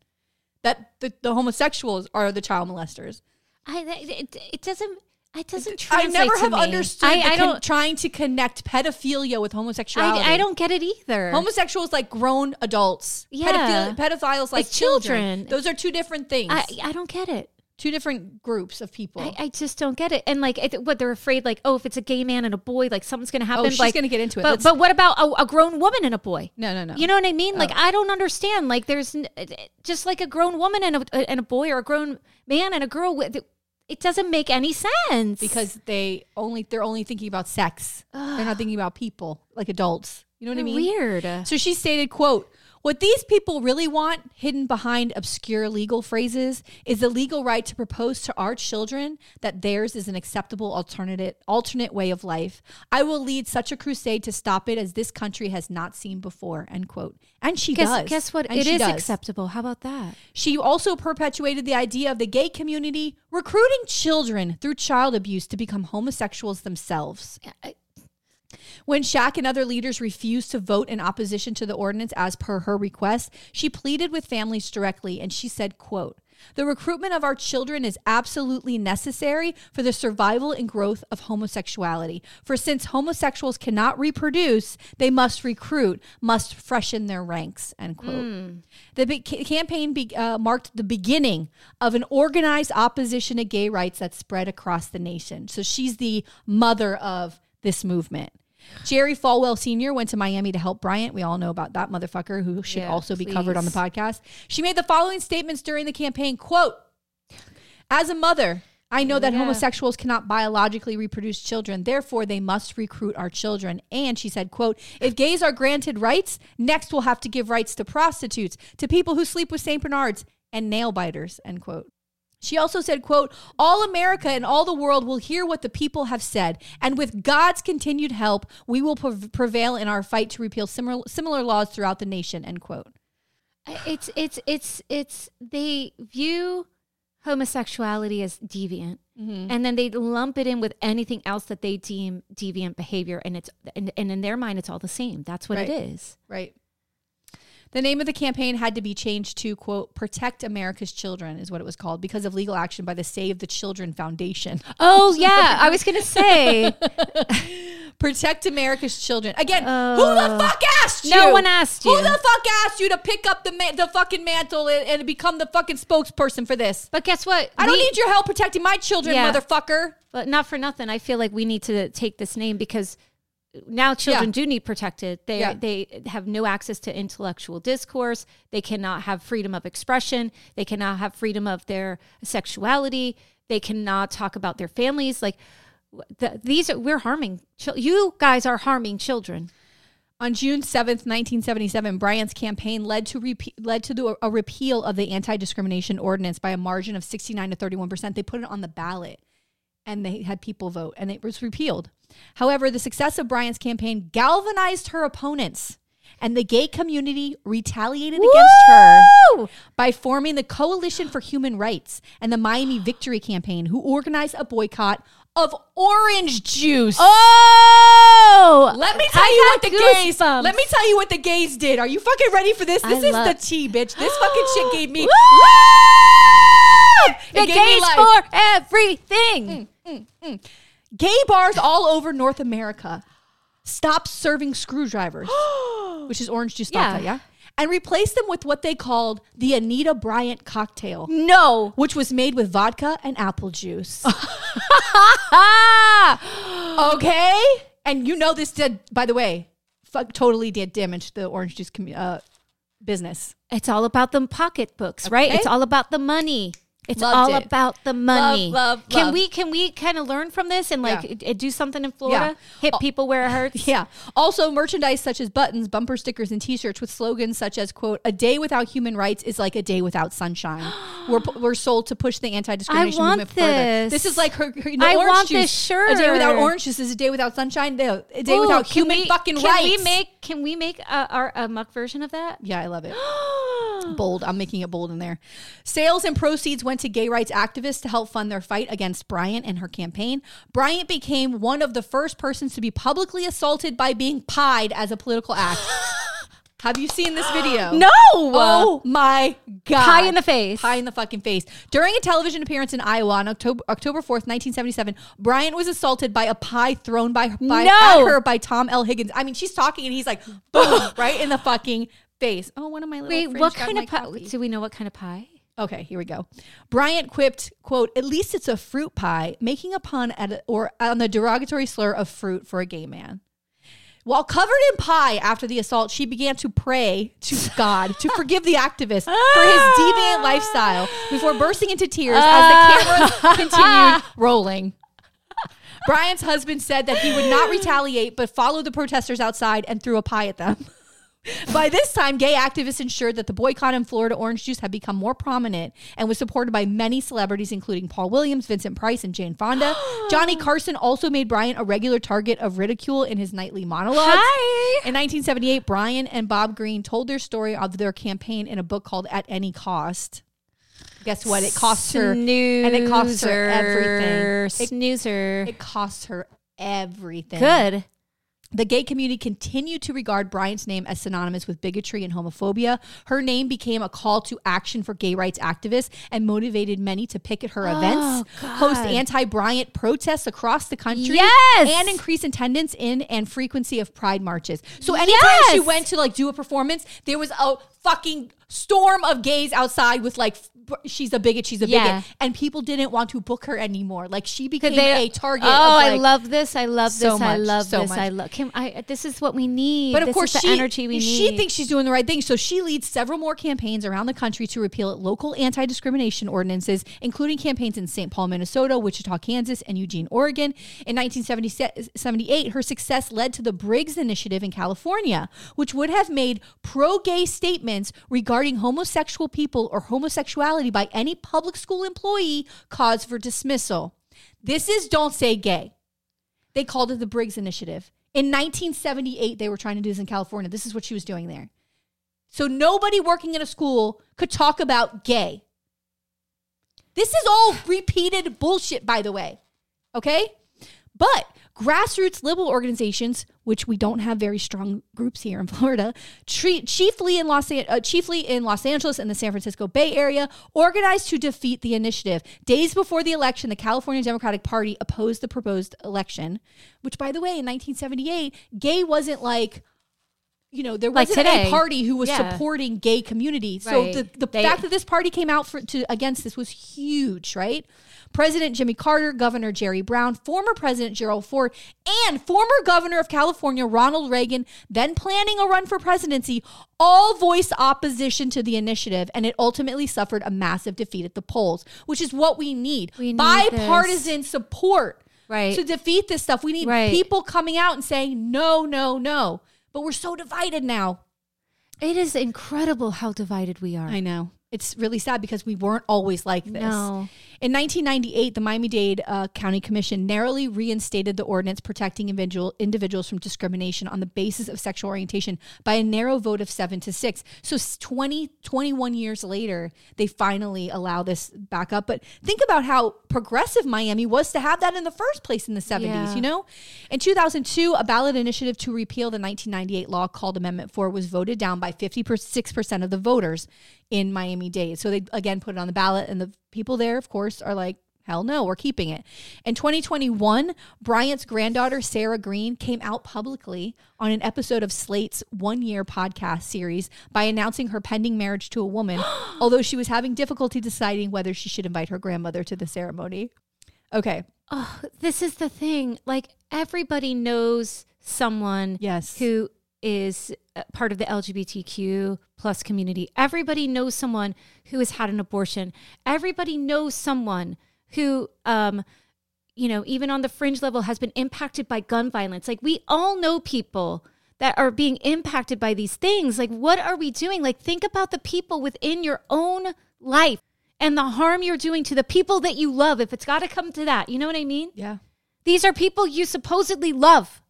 That the, the homosexuals are the child molesters. I it, it doesn't it doesn't I never have me. understood I, the I don't trying to connect pedophilia with homosexuality. I, I don't get it either. Homosexuals like grown adults. Yeah. Pedophil- pedophiles like children. children. Those are two different things. I I don't get it. Two different groups of people. I, I just don't get it. And like, it, what they're afraid, like, oh, if it's a gay man and a boy, like something's gonna oh, happen. Oh, she's like, gonna get into it. But Let's- but what about a, a grown woman and a boy? no, no, no. You know what I mean? Like, Oh. I don't understand. Like, there's n- just like a grown woman and a and a boy, or a grown man and a girl. with- It doesn't make any sense because they only they're only thinking about sex. They're not thinking about people like adults. You know what I mean? Weird. So she stated, quote, what these people really want hidden behind obscure legal phrases is the legal right to propose to our children that theirs is an acceptable alternative alternate way of life. I will lead such a crusade to stop it as this country has not seen before, end quote. And she Guess, does. guess what? And It is does. acceptable. How about that? She also perpetuated the idea of the gay community recruiting children through child abuse to become homosexuals themselves. I- When Shack and other leaders refused to vote in opposition to the ordinance as per her request, she pleaded with families directly and she said, quote, the recruitment of our children is absolutely necessary for the survival and growth of homosexuality. For since homosexuals cannot reproduce, they must recruit, must freshen their ranks. End quote. The big ca- campaign be, uh, marked the beginning of an organized opposition to gay rights that spread across the nation. So she's the mother of this movement. Jerry Falwell Sr. went to Miami to help Bryant. We all know about that motherfucker who should Yeah, also be covered on the podcast. She made the following statements during the campaign quote, As a mother, I know that Yeah. homosexuals cannot biologically reproduce children, therefore they must recruit our children. And she said, quote, if gays are granted rights, next we'll have to give rights to prostitutes, to people who sleep with St. Bernards and nail biters, end quote. She also said, quote, all America and all the world will hear what the people have said. And with God's continued help, we will prevail in our fight to repeal similar, similar laws throughout the nation, end quote. It's it's it's it's they view homosexuality as deviant, mm-hmm. and then they lump it in with anything else that they deem deviant behavior, and it's and, and in their mind it's all the same. That's what Right. it is. Right. The name of the campaign had to be changed to, quote, Protect America's Children, is what it was called, because of legal action by the Save the Children Foundation. Oh yeah, I was gonna say Protect America's Children. Again, who Uh, the fuck asked you? no one asked you. Who the fuck asked you to pick up the ma- the fucking mantle and, and become the fucking spokesperson for this? But guess what? I don't need your help protecting my children, Yeah. motherfucker. But not for nothing. I feel like we need to take this name because now children Yeah. do need protected. They Yeah. they have no access to intellectual discourse. They cannot have freedom of expression. They cannot have freedom of their sexuality. They cannot talk about their families. Like the, these, are, we're harming. You guys are harming children. On June 7th, 1977, Bryant's campaign led to repe- led to the, a repeal of the anti-discrimination ordinance by a margin of 69 to 31%. They put it on the ballot and they had people vote and it was repealed. However, the success of Bryant's campaign galvanized her opponents and the gay community retaliated against her by forming the Coalition for Human Rights and the Miami Victory Campaign, who organized a boycott of orange juice. Oh, Let me tell I you what the gays. goosebumps. Let me tell you what the gays did. Are you fucking ready for this? I This is love- the tea, bitch. This fucking shit gave me. Woo! It The gave me gays life. Mm. For everything. Gay bars all over North America stopped serving screwdrivers, which is orange juice Yeah. vodka, yeah, and replaced them with what they called the Anita Bryant cocktail, No. which was made with vodka and apple juice. Okay, and you know this did, by the way, fuck, totally did damage the orange juice commu- uh, business. It's all about the pocketbooks, right? It's all about the money. It's Loved all it. about the money. love, Can love. we can we kind of learn from this and like Yeah. do something in Florida? Hit Oh. people where it hurts. Yeah. Also, merchandise such as buttons, bumper stickers, and T-shirts with slogans such as "quote A day without human rights is like a day without sunshine." We're sold to push the anti-discrimination I want movement further. this. This is like her. her you know, I orange want juice. this shirt. A day without orange juice is a day without sunshine. No, a day Ooh, without human we- fucking can rights. we make can we make a, our a muck version of that? Yeah, I love it. bold. I'm making it bold in there. Sales and proceeds went to gay rights activists to help fund their fight against Bryant and her campaign. Bryant became one of the first persons to be publicly assaulted by being pied as a political act. Have you seen this video? No. Oh my god! Pie in the face. Pie in the fucking face. During a television appearance in Iowa on October October fourth, nineteen seventy seven, Bryant was assaulted by a pie thrown by, by No. at her by Tom L. Higgins. I mean, she's talking and he's like, boom, right in the fucking face. Oh, one of my little Wait, what got kind my of pie? copy. Do we know what kind of pie? Okay, here we go. Bryant quipped, "quote At least it's a fruit pie," making a pun at a, or on the derogatory slur of fruit for a gay man. While covered in pie after the assault, she began to pray to God to forgive the activist for his deviant lifestyle before bursting into tears as the ah. cameras continued rolling. Bryant's husband said that he would not retaliate but follow the protesters outside and threw a pie at them. By this time, gay activists ensured that the boycott in Florida orange juice had become more prominent and was supported by many celebrities, including Paul Williams, Vincent Price, and Jane Fonda. Johnny Carson also made Bryant a regular target of ridicule in his nightly monologues. Hi. In 1978, Bryant and Bob Green told their story of their campaign in a book called At Any Cost. Guess what? It cost her, and it cost her everything. It, Snoozer. it cost her everything. Good. The gay community continued to regard Bryant's name as synonymous with bigotry and homophobia. Her name became a call to action for gay rights activists and motivated many to picket her events, oh, host anti Bryant protests across the country, Yes! and increase attendance in and frequency of pride marches. So anytime she went to like do a performance, there was a fucking storm of gays outside with like, she's a bigot, she's a Yeah. bigot. And people didn't want to book her anymore. Like she became they a target. Oh, of, I love this. I love so this. I love so this. much. I love. Kim, I, this is what we need. But of This course, is the she, energy we need. she thinks she's doing the right thing. So she leads several more campaigns around the country to repeal local anti discrimination ordinances, including campaigns in St. Paul, Minnesota, Wichita, Kansas, and Eugene, Oregon. In 1978, her success led to the Briggs Initiative in California, which would have made pro gay statements regarding homosexual people or homosexuality by any public school employee cause for dismissal. This is Don't Say Gay. They called it the Briggs Initiative. In 1978, they were trying to do this in California. This is what she was doing there. So nobody working in a school could talk about gay. This is all repeated bullshit, by the way. Okay? But grassroots liberal organizations, which we don't have very strong groups here in Florida, treat, chiefly in Los uh, chiefly in Los Angeles and the San Francisco Bay Area, organized to defeat the initiative. Days before the election, the California Democratic Party opposed the proposed election, which, by the way, in 1978, gay wasn't like. You know, there wasn't today. a party who was Yeah. supporting gay community. So Right. the, the They- fact that this party came out for to against this was huge, right? President Jimmy Carter, Governor Jerry Brown, former President Gerald Ford, and former Governor of California Ronald Reagan, then planning a run for presidency, all voiced opposition to the initiative, and it ultimately suffered a massive defeat at the polls, which is what we need. We need Bipartisan support Right. to defeat this stuff. We need Right. people coming out and saying no, no, no. But we're so divided now. It is incredible how divided we are. I know. It's really sad because we weren't always like this. No. In 1998, the Miami Dade uh, County Commission narrowly reinstated the ordinance protecting individual, individuals from discrimination on the basis of sexual orientation by a narrow vote of seven to six. So s- 20, 21 years later, they finally allow this back up. But think about how progressive Miami was to have that in the first place in the 70s, Yeah. you know? In 2002, a ballot initiative to repeal the 1998 law called Amendment 4 was voted down by 56% of the voters in Miami Dade. So they again put it on the ballot, and the people there, of course, are like, hell no, we're keeping it. In 2021, Bryant's granddaughter, Sarah Green, came out publicly on an episode of Slate's one year podcast series by announcing her pending marriage to a woman, although she was having difficulty deciding whether she should invite her grandmother to the ceremony. Okay. Oh, this is the thing. Like everybody knows someone Yes. who is uh, part of the LGBTQ plus community. Everybody knows someone who has had an abortion. Everybody knows someone who um you know, even on the fringe level has been impacted by gun violence. Like we all know people that are being impacted by these things. Like what are we doing? Like think about the people within your own life and the harm you're doing to the people that you love if it's got to come to that. You know what I mean? Yeah. These are people you supposedly love.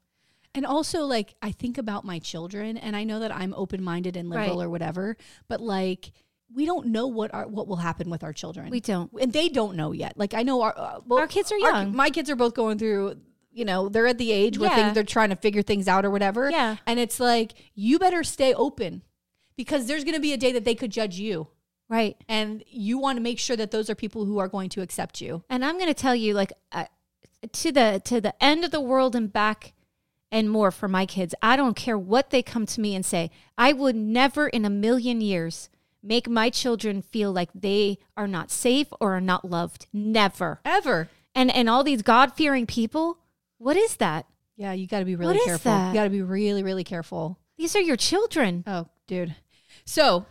And also, like, I think about my children, and I know that I'm open minded and liberal Right. or whatever, but like, we don't know what our, what will happen with our children. We don't. and they don't know yet. Like, I know our uh, well, Our kids are young. my kids are both going through. You know, they're at the age where Yeah. things, they're trying to figure things out or whatever. Yeah. and it's like you better stay open because there's going to be a day that they could judge you, Right. and you want to make sure that those are people who are going to accept you. And I'm going to tell you like uh, to the to the end of the world and back and more for my kids. I don't care what they come to me and say. I would never in a million years make my children feel like they are not safe or are not loved. Never. Ever. And and all these God-fearing people, what is that? Yeah, you got to be really What careful. You got to be really, really careful. These are your children. Oh, dude. So,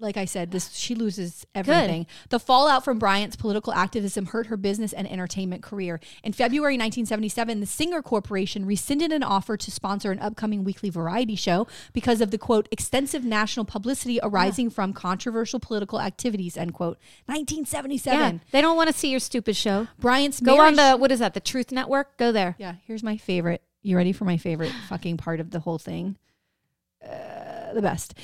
like I said, this she loses everything. The fallout from Bryant's political activism hurt her business and entertainment career. In February 1977, the Singer Corporation rescinded an offer to sponsor an upcoming weekly variety show because of the quote extensive national publicity arising from controversial political activities end quote. 1977. Yeah. They don't want to see your stupid show. Bryant's Go on the what is that? The Truth Network? Go there. yeah, here's my favorite. You ready for my favorite fucking part of the whole thing? Uh, the best.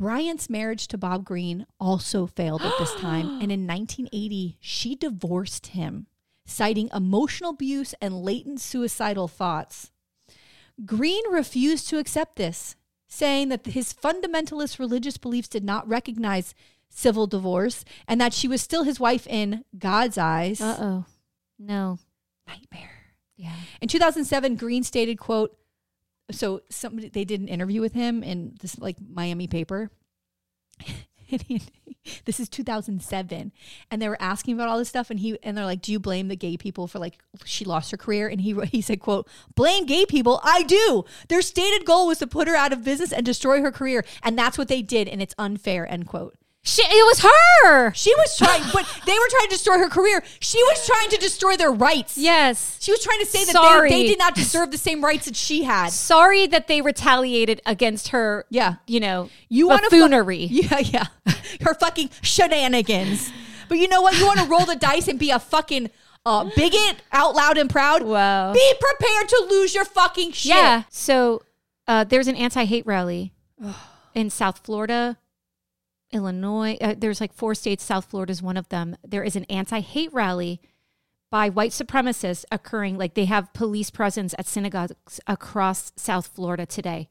Bryant's marriage to Bob Green also failed at this time. And in 1980, she divorced him, citing emotional abuse and latent suicidal thoughts. Green refused to accept this, saying that his fundamentalist religious beliefs did not recognize civil divorce and that she was still his wife in God's eyes. Uh oh. No. Nightmare. Yeah. In 2007, Green stated, "quote So somebody they did an interview with him in this like Miami paper. This is 2007, and they were asking about all this stuff, and he and they're like, "Do you blame the gay people for like she lost her career?" And he he said, "quote Blame gay people? I do. Their stated goal was to put her out of business and destroy her career, and that's what they did, and it's unfair." End quote. She, it was her. She was trying, but they were trying to destroy her career. She was trying to destroy their rights. Yes. She was trying to say that they, they did not deserve the same rights that she had. Sorry that they retaliated against her. Yeah. You know, You want buffoonery. yeah, yeah. Her fucking shenanigans. But you know what? You want to roll the dice and be a fucking uh, bigot out loud and proud? Wow. Be prepared to lose your fucking shit. Yeah. So uh, there's an anti-hate rally in South Florida, Illinois. Uh, there's like four states. South Florida is one of them. There is an anti-hate rally by white supremacists occurring. Like they have police presence at synagogues across South Florida today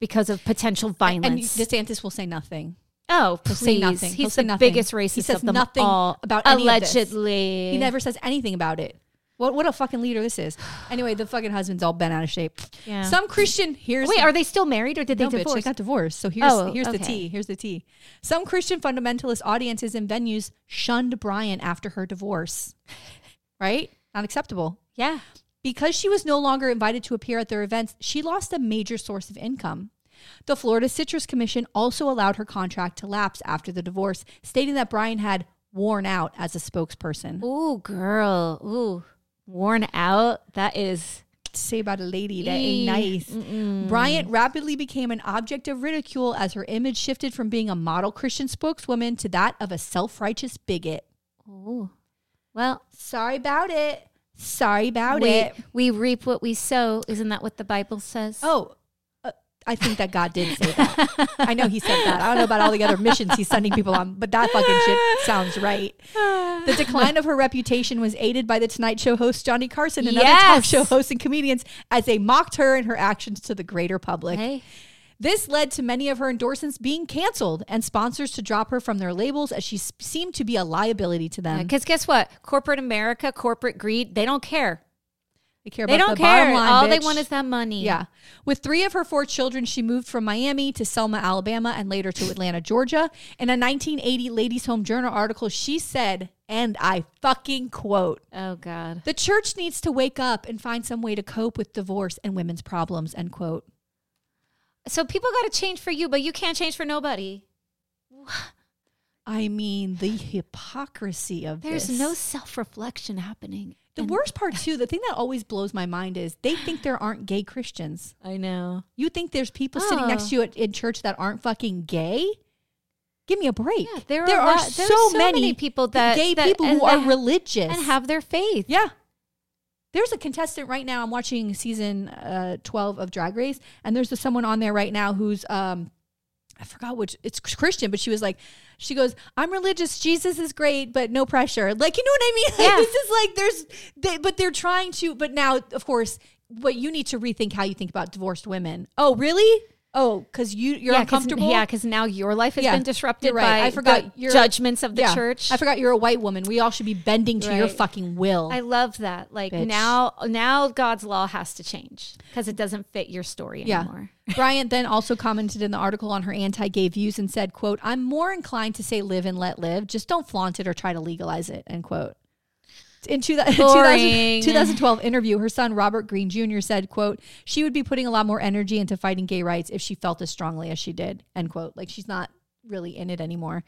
because of potential violence. And DeSantis will say nothing. oh, He'll please. say nothing. He'll He's say the nothing. biggest He says of them nothing all. about any of this. allegedly. He never says anything about it. What what a fucking leader this is. Anyway, the fucking husband's all bent out of shape. Yeah. Some Christian here's Wait, the- are they still married or did they no, bitch, divorce? they got divorced. So here's Oh, here's the okay. tea. Here's the tea. Some Christian fundamentalist audiences and venues shunned Bryant after her divorce. Right? Not acceptable. yeah. Because she was no longer invited to appear at their events, she lost a major source of income. The Florida Citrus Commission also allowed her contract to lapse after the divorce, stating that Bryant had worn out as a spokesperson. Ooh, girl. Ooh, worn out. That is. To say about a lady that ain't nice. Bryant rapidly became an object of ridicule as her image shifted from being a model Christian spokeswoman to that of a self righteous bigot. Oh. Well, Sorry about it. Sorry about we, it. we reap what we sow. Isn't that what the Bible says? Oh, I think that God did say that. I know he said that. I don't know about all the other missions he's sending people on, but that fucking shit sounds right. The decline of her reputation was aided by the Tonight Show host Johnny Carson and other talk show hosts and comedians as they mocked her and her actions to the greater public. Hey. This led to many of her endorsements being canceled and sponsors to drop her from their labels as she seemed to be a liability to them. Because guess what? Corporate America, corporate greed, they don't care. They care They about don't the bottom care. line, All they want is that money. Yeah. With three of her four children, she moved from Miami to Selma, Alabama, and later to Atlanta, Georgia. In a 1980 Ladies Home Journal article, she said, and I fucking quote, Oh God. the church needs to wake up and find some way to cope with divorce and women's problems, end quote. So people got to change for you, but you can't change for nobody. I mean, the hypocrisy of There's this. no self-reflection happening. The And- worst part, too, the thing that always blows my mind is they think there aren't gay Christians. I know. You think there's people sitting next Oh. to you at, in church that aren't fucking gay? Give me a break. Yeah, there, there are, are there's so, many, people that gay that- people who are religious and have their faith. Yeah. There's a contestant right now. I'm watching season uh, 12 of Drag Race, and there's someone on there right now who's um, I forgot which it's Christian, but she was like, she goes, "I'm religious. Jesus is great, but no pressure." Like, you know what I mean? Like, Yeah. This is like there's, they, but they're trying to. But now, of course, what you need to rethink how you think about divorced women. Oh, really? Oh, because you you're yeah, uncomfortable. Yeah, because now your life has Yeah, been disrupted right. by I forgot the you're- judgments of the Yeah. church. I forgot you're a white woman. We all should be bending to your fucking will. I love that. Like Bitch. now, now God's law has to change because it doesn't fit your story Yeah. anymore. Bryant then also commented in the article on her anti-gay views and said, quote, I'm more inclined to say live and let live. Just don't flaunt it or try to legalize it, end quote. In two, 2000, 2012 interview, her son Robert Green Jr. said, quote, she would be putting a lot more energy into fighting gay rights if she felt as strongly as she did, end quote. Like she's not really in it anymore.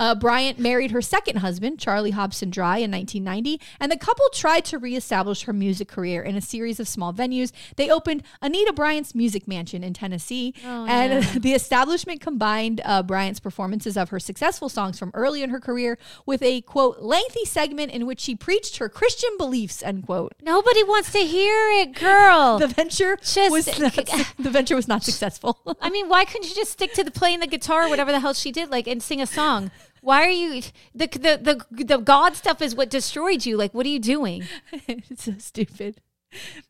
Uh, Bryant married her second husband, Charlie Hobson Dry, in 1990, and the couple tried to reestablish her music career in a series of small venues. They opened Anita Bryant's Music Mansion in Tennessee, and the establishment combined uh, Bryant's performances of her successful songs from early in her career with a quote lengthy segment in which she preached her Christian beliefs. End quote. Nobody wants to hear it, girl. The venture Just- was not, the venture was not successful. I mean, why couldn't you just stick to the playing the guitar or whatever the hell she did, like, and sing a song? Why are you the the the the God stuff is what destroyed you? Like, what are you doing? it's so stupid.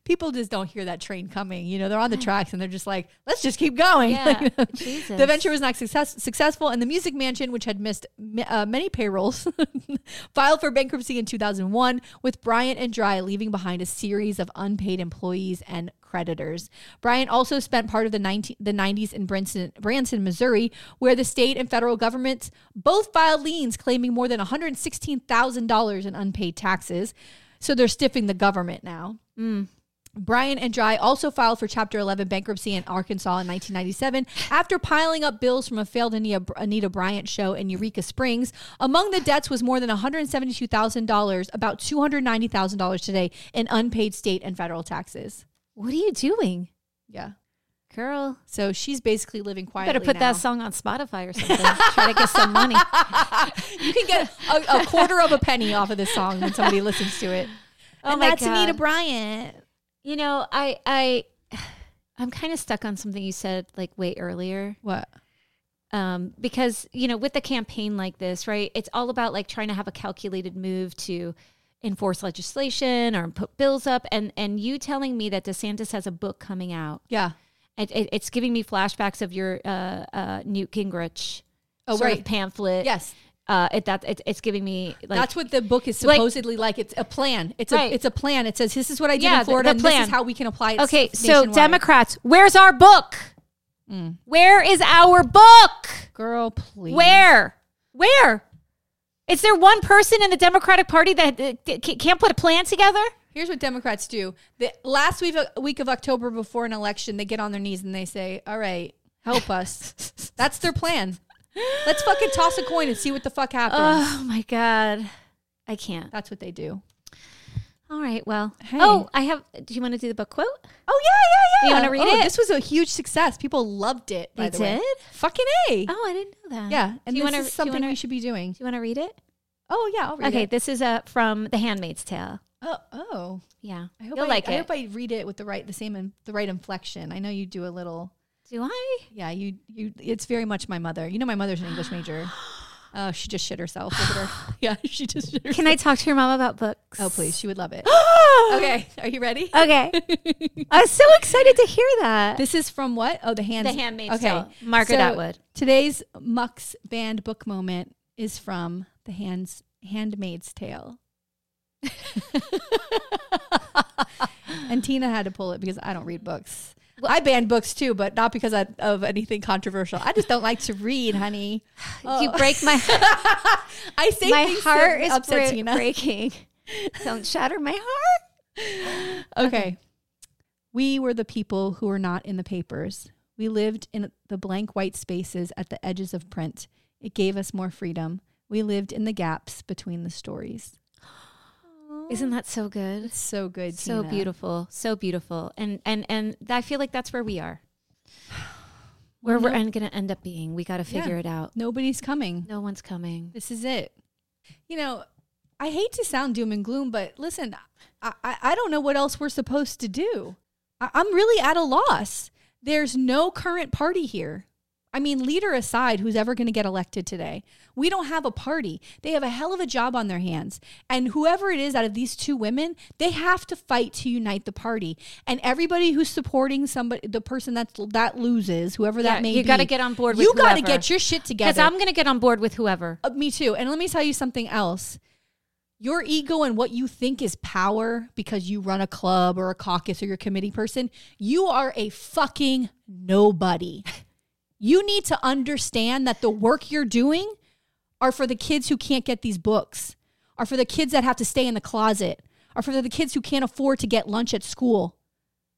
People just don't hear that train coming. You know, they're on the tracks and they're just like, let's just keep going. Yeah, Like, the venture was not success- successful, and the Music Mansion, which had missed uh, many payrolls, filed for bankruptcy in 2001, with Bryant and Dry leaving behind a series of unpaid employees and creditors. Bryant also spent part of the, 19- the 90s in Branson, Branson, Missouri, where the state and federal governments both filed liens claiming more than $116,000 in unpaid taxes. So they're stiffing the government now. Mm. Bryant and Dry also filed for Chapter 11 bankruptcy in Arkansas in 1997 after piling up bills from a failed Anita, Anita Bryant show in Eureka Springs. Among the debts was more than $172,000, about $290,000 today, in unpaid state and federal taxes. What are you doing, Yeah. Girl? So she's basically living quietly. You better put now. that song on Spotify or something. Try to get some money. You can get a, a quarter of a penny off of this song when somebody listens to it. Oh and my that's Anita God. Bryant. You know, I I I'm kind of stuck on something you said like way earlier. What? um, because you know with the campaign like this right it's all about like trying to have a calculated move to enforce legislation or put bills up and and you telling me that desantis has a book coming out Yeah. It, it, it's giving me flashbacks of your uh, uh, newt gingrich Oh, sort of right. pamphlet Yes. uh, it that it, it's giving me like That's what the book is supposedly like. It's a plan. It's a it's a plan. It says this is what I did Yeah, in the- Florida, the and this plan. is how we can apply it. okay so democrats where's our book Mm. where is our book girl, please. Where? Where? Is there one person in the Democratic Party that can't put a plan together? Here's what Democrats do. The last week of, week of October before an election, they get on their knees and they say, "All right, help us." That's their plan. Let's fucking toss a coin and see what the fuck happens. Oh my god, I can't. That's what they do. All right, well. Hey. Oh, I have. Do you want to do the book quote? Oh yeah, yeah, yeah. You wanna read Oh, it? This was a huge success. People loved it. By They the way. did? Fucking a. Oh, I didn't know that. Yeah, and do you this wanna, is something wanna, we should be doing. Do you want to read it? Oh yeah, I'll read Okay, it. this is uh, from The Handmaid's Tale. Oh, oh. Yeah, I hope you'll I, like I it. hope I read it with the right, the same, in, the right inflection. I know you do a little. Do I? Yeah, you, you. It's very much my mother. You know, my mother's an English major. Oh, she just shit herself. Look at her. yeah, she just shit herself. Can I talk to your mom about books? Oh, please, she would love it. okay. are you ready? Okay. I was so excited to hear that. This is from what? Oh, the hands. the Handmaid's okay. Tale. Margaret So, Atwood. Today's Mux band book moment is from the hands Handmaid's Tale. and Tina had to pull it because I don't read books. I ban books too, but not because I, of anything controversial. I just don't like to read, honey. You break my I say my heart is upset Tina. breaking. Don't shatter my heart. Okay. We were the people who were not in the papers. We lived in the blank white spaces at the edges of print. It gave us more freedom. We lived in the gaps between the stories. Isn't that so good? It's so good. So Tina. beautiful, so beautiful, and and and I feel like that's where we are. Where we're no- gonna end up being. We got to Yeah. figure it out. Nobody's coming. No one's coming. This is it. You know, I hate to sound doom and gloom, but listen, I, I, I don't know what else we're supposed to do. I, I'm really at a loss. There's no current party here. I mean, leader aside, who's ever going to get elected today, we don't have a party. They have a hell of a job on their hands. And whoever it is out of these two women, they have to fight to unite the party. And everybody who's supporting somebody, the person that's, that loses, whoever Yeah, that may you be, You got to get on board. with you got to get your shit together. because I'm gonna get on board with whoever. Uh, me too. And let me tell you something else. Your ego and what you think is power because you run a club or a caucus or you're a committee person, you are a fucking nobody. You need to understand that the work you're doing are for the kids who can't get these books, are for the kids that have to stay in the closet, are for the kids who can't afford to get lunch at school,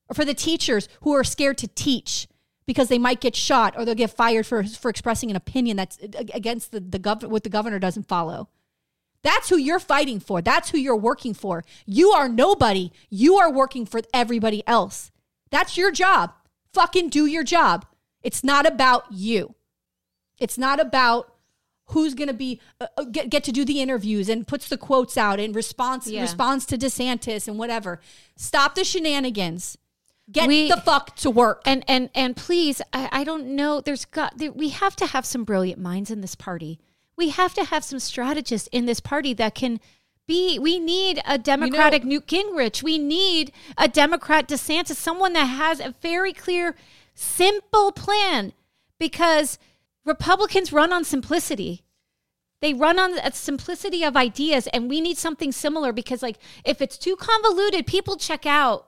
or for the teachers who are scared to teach because they might get shot or they'll get fired for, for expressing an opinion that's against the, the gov- what the governor doesn't follow. That's who you're fighting for. That's who you're working for. You are nobody. You are working for everybody else. That's your job. Fucking do your job. It's not about you. It's not about who's going to be uh, uh, get, get to do the interviews and puts the quotes out and response Yeah. responds to DeSantis and whatever. Stop the shenanigans. Get We- the fuck to work. And and and please, I, I don't know. There's got there, we have to have some brilliant minds in this party. We have to have some strategists in this party that can be. We need a Democratic Newt Gingrich. We need a Democrat DeSantis, someone that has a very clear, simple plan. Because Republicans run on simplicity. They run on a simplicity of ideas, and we need something similar. Because like, if it's too convoluted, people check out,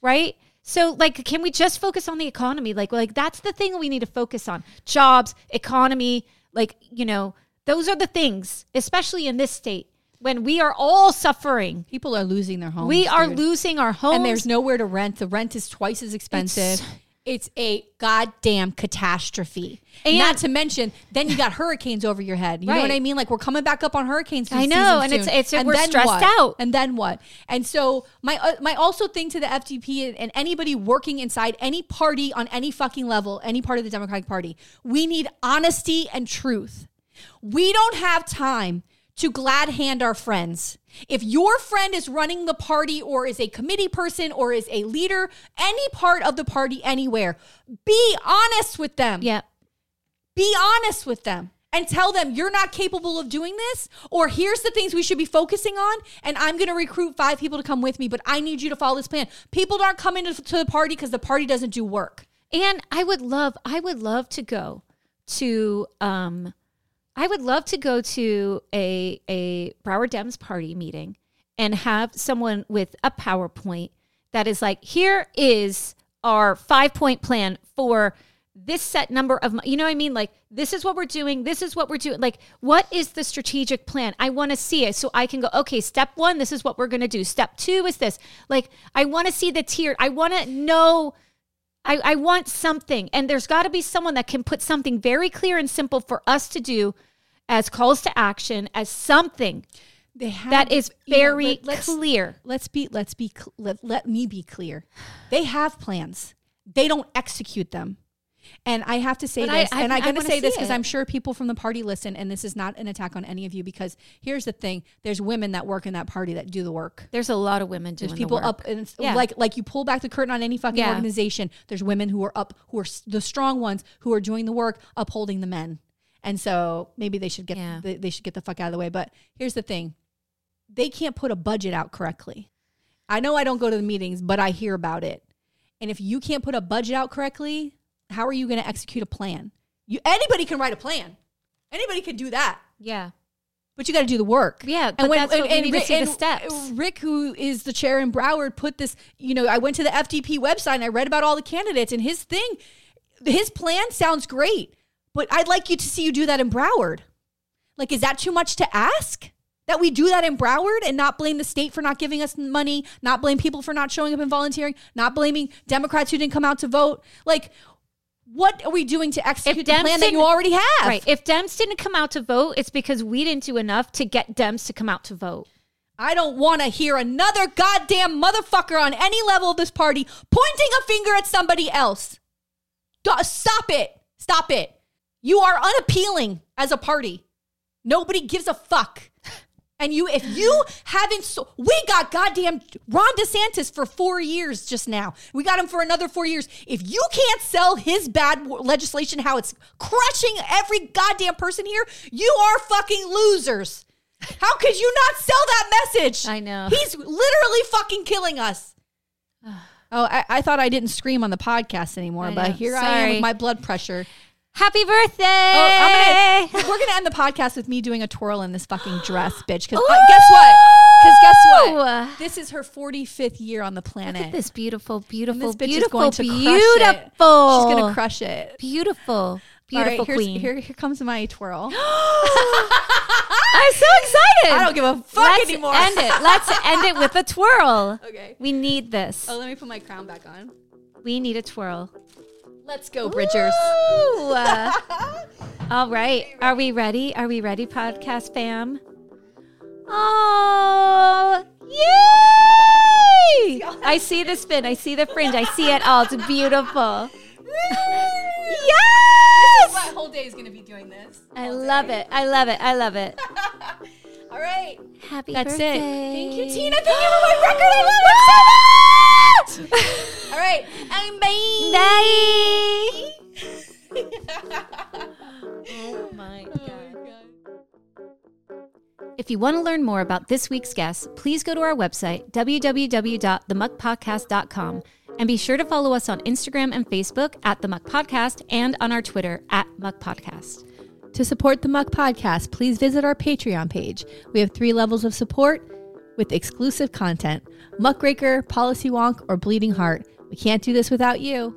right? So like can we just focus on the economy? Like like that's the thing we need to focus on. Jobs, economy, like, you know, those are the things, especially in this state when we are all suffering. People are losing their homes. we are dude. losing our homes. and there's nowhere to rent. The rent is twice as expensive. It's, a goddamn catastrophe. And- Not to mention, then you got hurricanes over your head. You know what I mean? Like we're coming back up on hurricanes. I know, and soon. it's- it's- we're stressed what? out. And then what? And so my uh, my also thing to the FDP and, and anybody working inside any party on any fucking level, any part of the Democratic Party, we need honesty and truth. We don't have time to glad hand our friends. If your friend is running the party or is a committee person or is a leader, any part of the party anywhere, be honest with them. yeah. Be honest with them and tell them you're not capable of doing this or here's the things we should be focusing on and I'm going to recruit 5 people to come with me, but I need you to follow this plan. People aren't coming to, to the party cuz the party doesn't do work. And I would love, I would love to go to, um, I would love to go to a a Broward Dems party meeting and have someone with a PowerPoint that is like, here is our five point plan for this set number of, you know what I mean? Like, this is what we're doing. This is what we're doing. Like, what is the strategic plan? I want to see it so I can go, okay, step one, this is what we're going to do. Step two is this. Like, I want to see the tier. I want to know I, I want something. And there's got to be someone that can put something very clear and simple for us to do as calls to action, as something They have that is you know, very let- let's- clear. let's be let's be cl- let, let me be clear they have plans they don't execute them And I have to say But this, I- and I'm going to say this because. I'm sure people from the party listen, and this is not an attack on any of you because here's the thing: there's women that work in that party that do the work. There's a lot of women doing There's the people work. up, and Yeah. like like you pull back the curtain on any fucking Yeah. organization. There's women who are up, who are the strong ones, who are doing the work, upholding the men. And so maybe they should get Yeah. they, they should get the fuck out of the way. But here's the thing: they can't put a budget out correctly. I know I don't go to the meetings, but I hear about it. And if you can't put a budget out correctly, how are you going to execute a plan? You anybody can write a plan. Anybody can do that. Yeah. But you got to do the work. Yeah, but that's what we need to Rick- the and steps. Rick, who is the chair in Broward, put this. You know, I went to the FDP website and I read about all the candidates, and his thing, his plan sounds great. But I'd like you to see you do that in Broward. Like, is that too much to ask? That we do that in Broward and not blame the state for not giving us money, not blame people for not showing up and volunteering, not blaming Democrats who didn't come out to vote. Like, what are we doing to execute the plan that you already have? Right. If Dems didn't come out to vote, it's because we didn't do enough to get Dems to come out to vote. I don't want to hear another goddamn motherfucker on any level of this party pointing a finger at somebody else. Stop it. Stop it. You are unappealing as a party. Nobody gives a fuck. And you, if you haven't, so, we got goddamn Ron DeSantis for four years just now. We got him for another four years. If you can't sell his bad legislation, how it's crushing every goddamn person here, you are fucking losers. How could you not sell that message? I know. He's literally fucking killing us. oh, I, I thought I didn't scream on the podcast anymore, I but know. here I am with my blood pressure. Happy birthday! Oh, I'm gonna, we're gonna end the podcast with me doing a twirl in this fucking dress, bitch. Because uh, guess what? Because guess what? This is her 45th year on the planet. Look at this beautiful, beautiful, this beautiful, is going to crush beautiful. it. She's gonna crush it. Beautiful, beautiful right, queen. Here, here comes my twirl. I'm so excited. I don't give a fuck Let's anymore. end it. Let's end it with a twirl. Okay. We need this. Oh, let me put my crown back on. We need a twirl. Let's go, Bridgers. Uh, all right. Are we ready? Are we ready, podcast fam? Oh, yay! I see the spin. I see the fringe. I see it all. It's beautiful. yes! My whole day is gonna be doing this. I love it. I love it. I love it. All right. Happy That's birthday. it. Thank you, Tina. Thank you for my record. I love it so much. All right. I'm bye. Bye. Oh, oh my god. If you want to learn more about this week's guest, please go to our website, www.themuckpodcast.com, and be sure to follow us on Instagram and Facebook at The Muck Podcast and on our Twitter at Muck Podcast. To support the Muck Podcast, please visit our Patreon page. We have three levels of support with exclusive content Muckraker, Policy Wonk, or Bleeding Heart. We can't do this without you.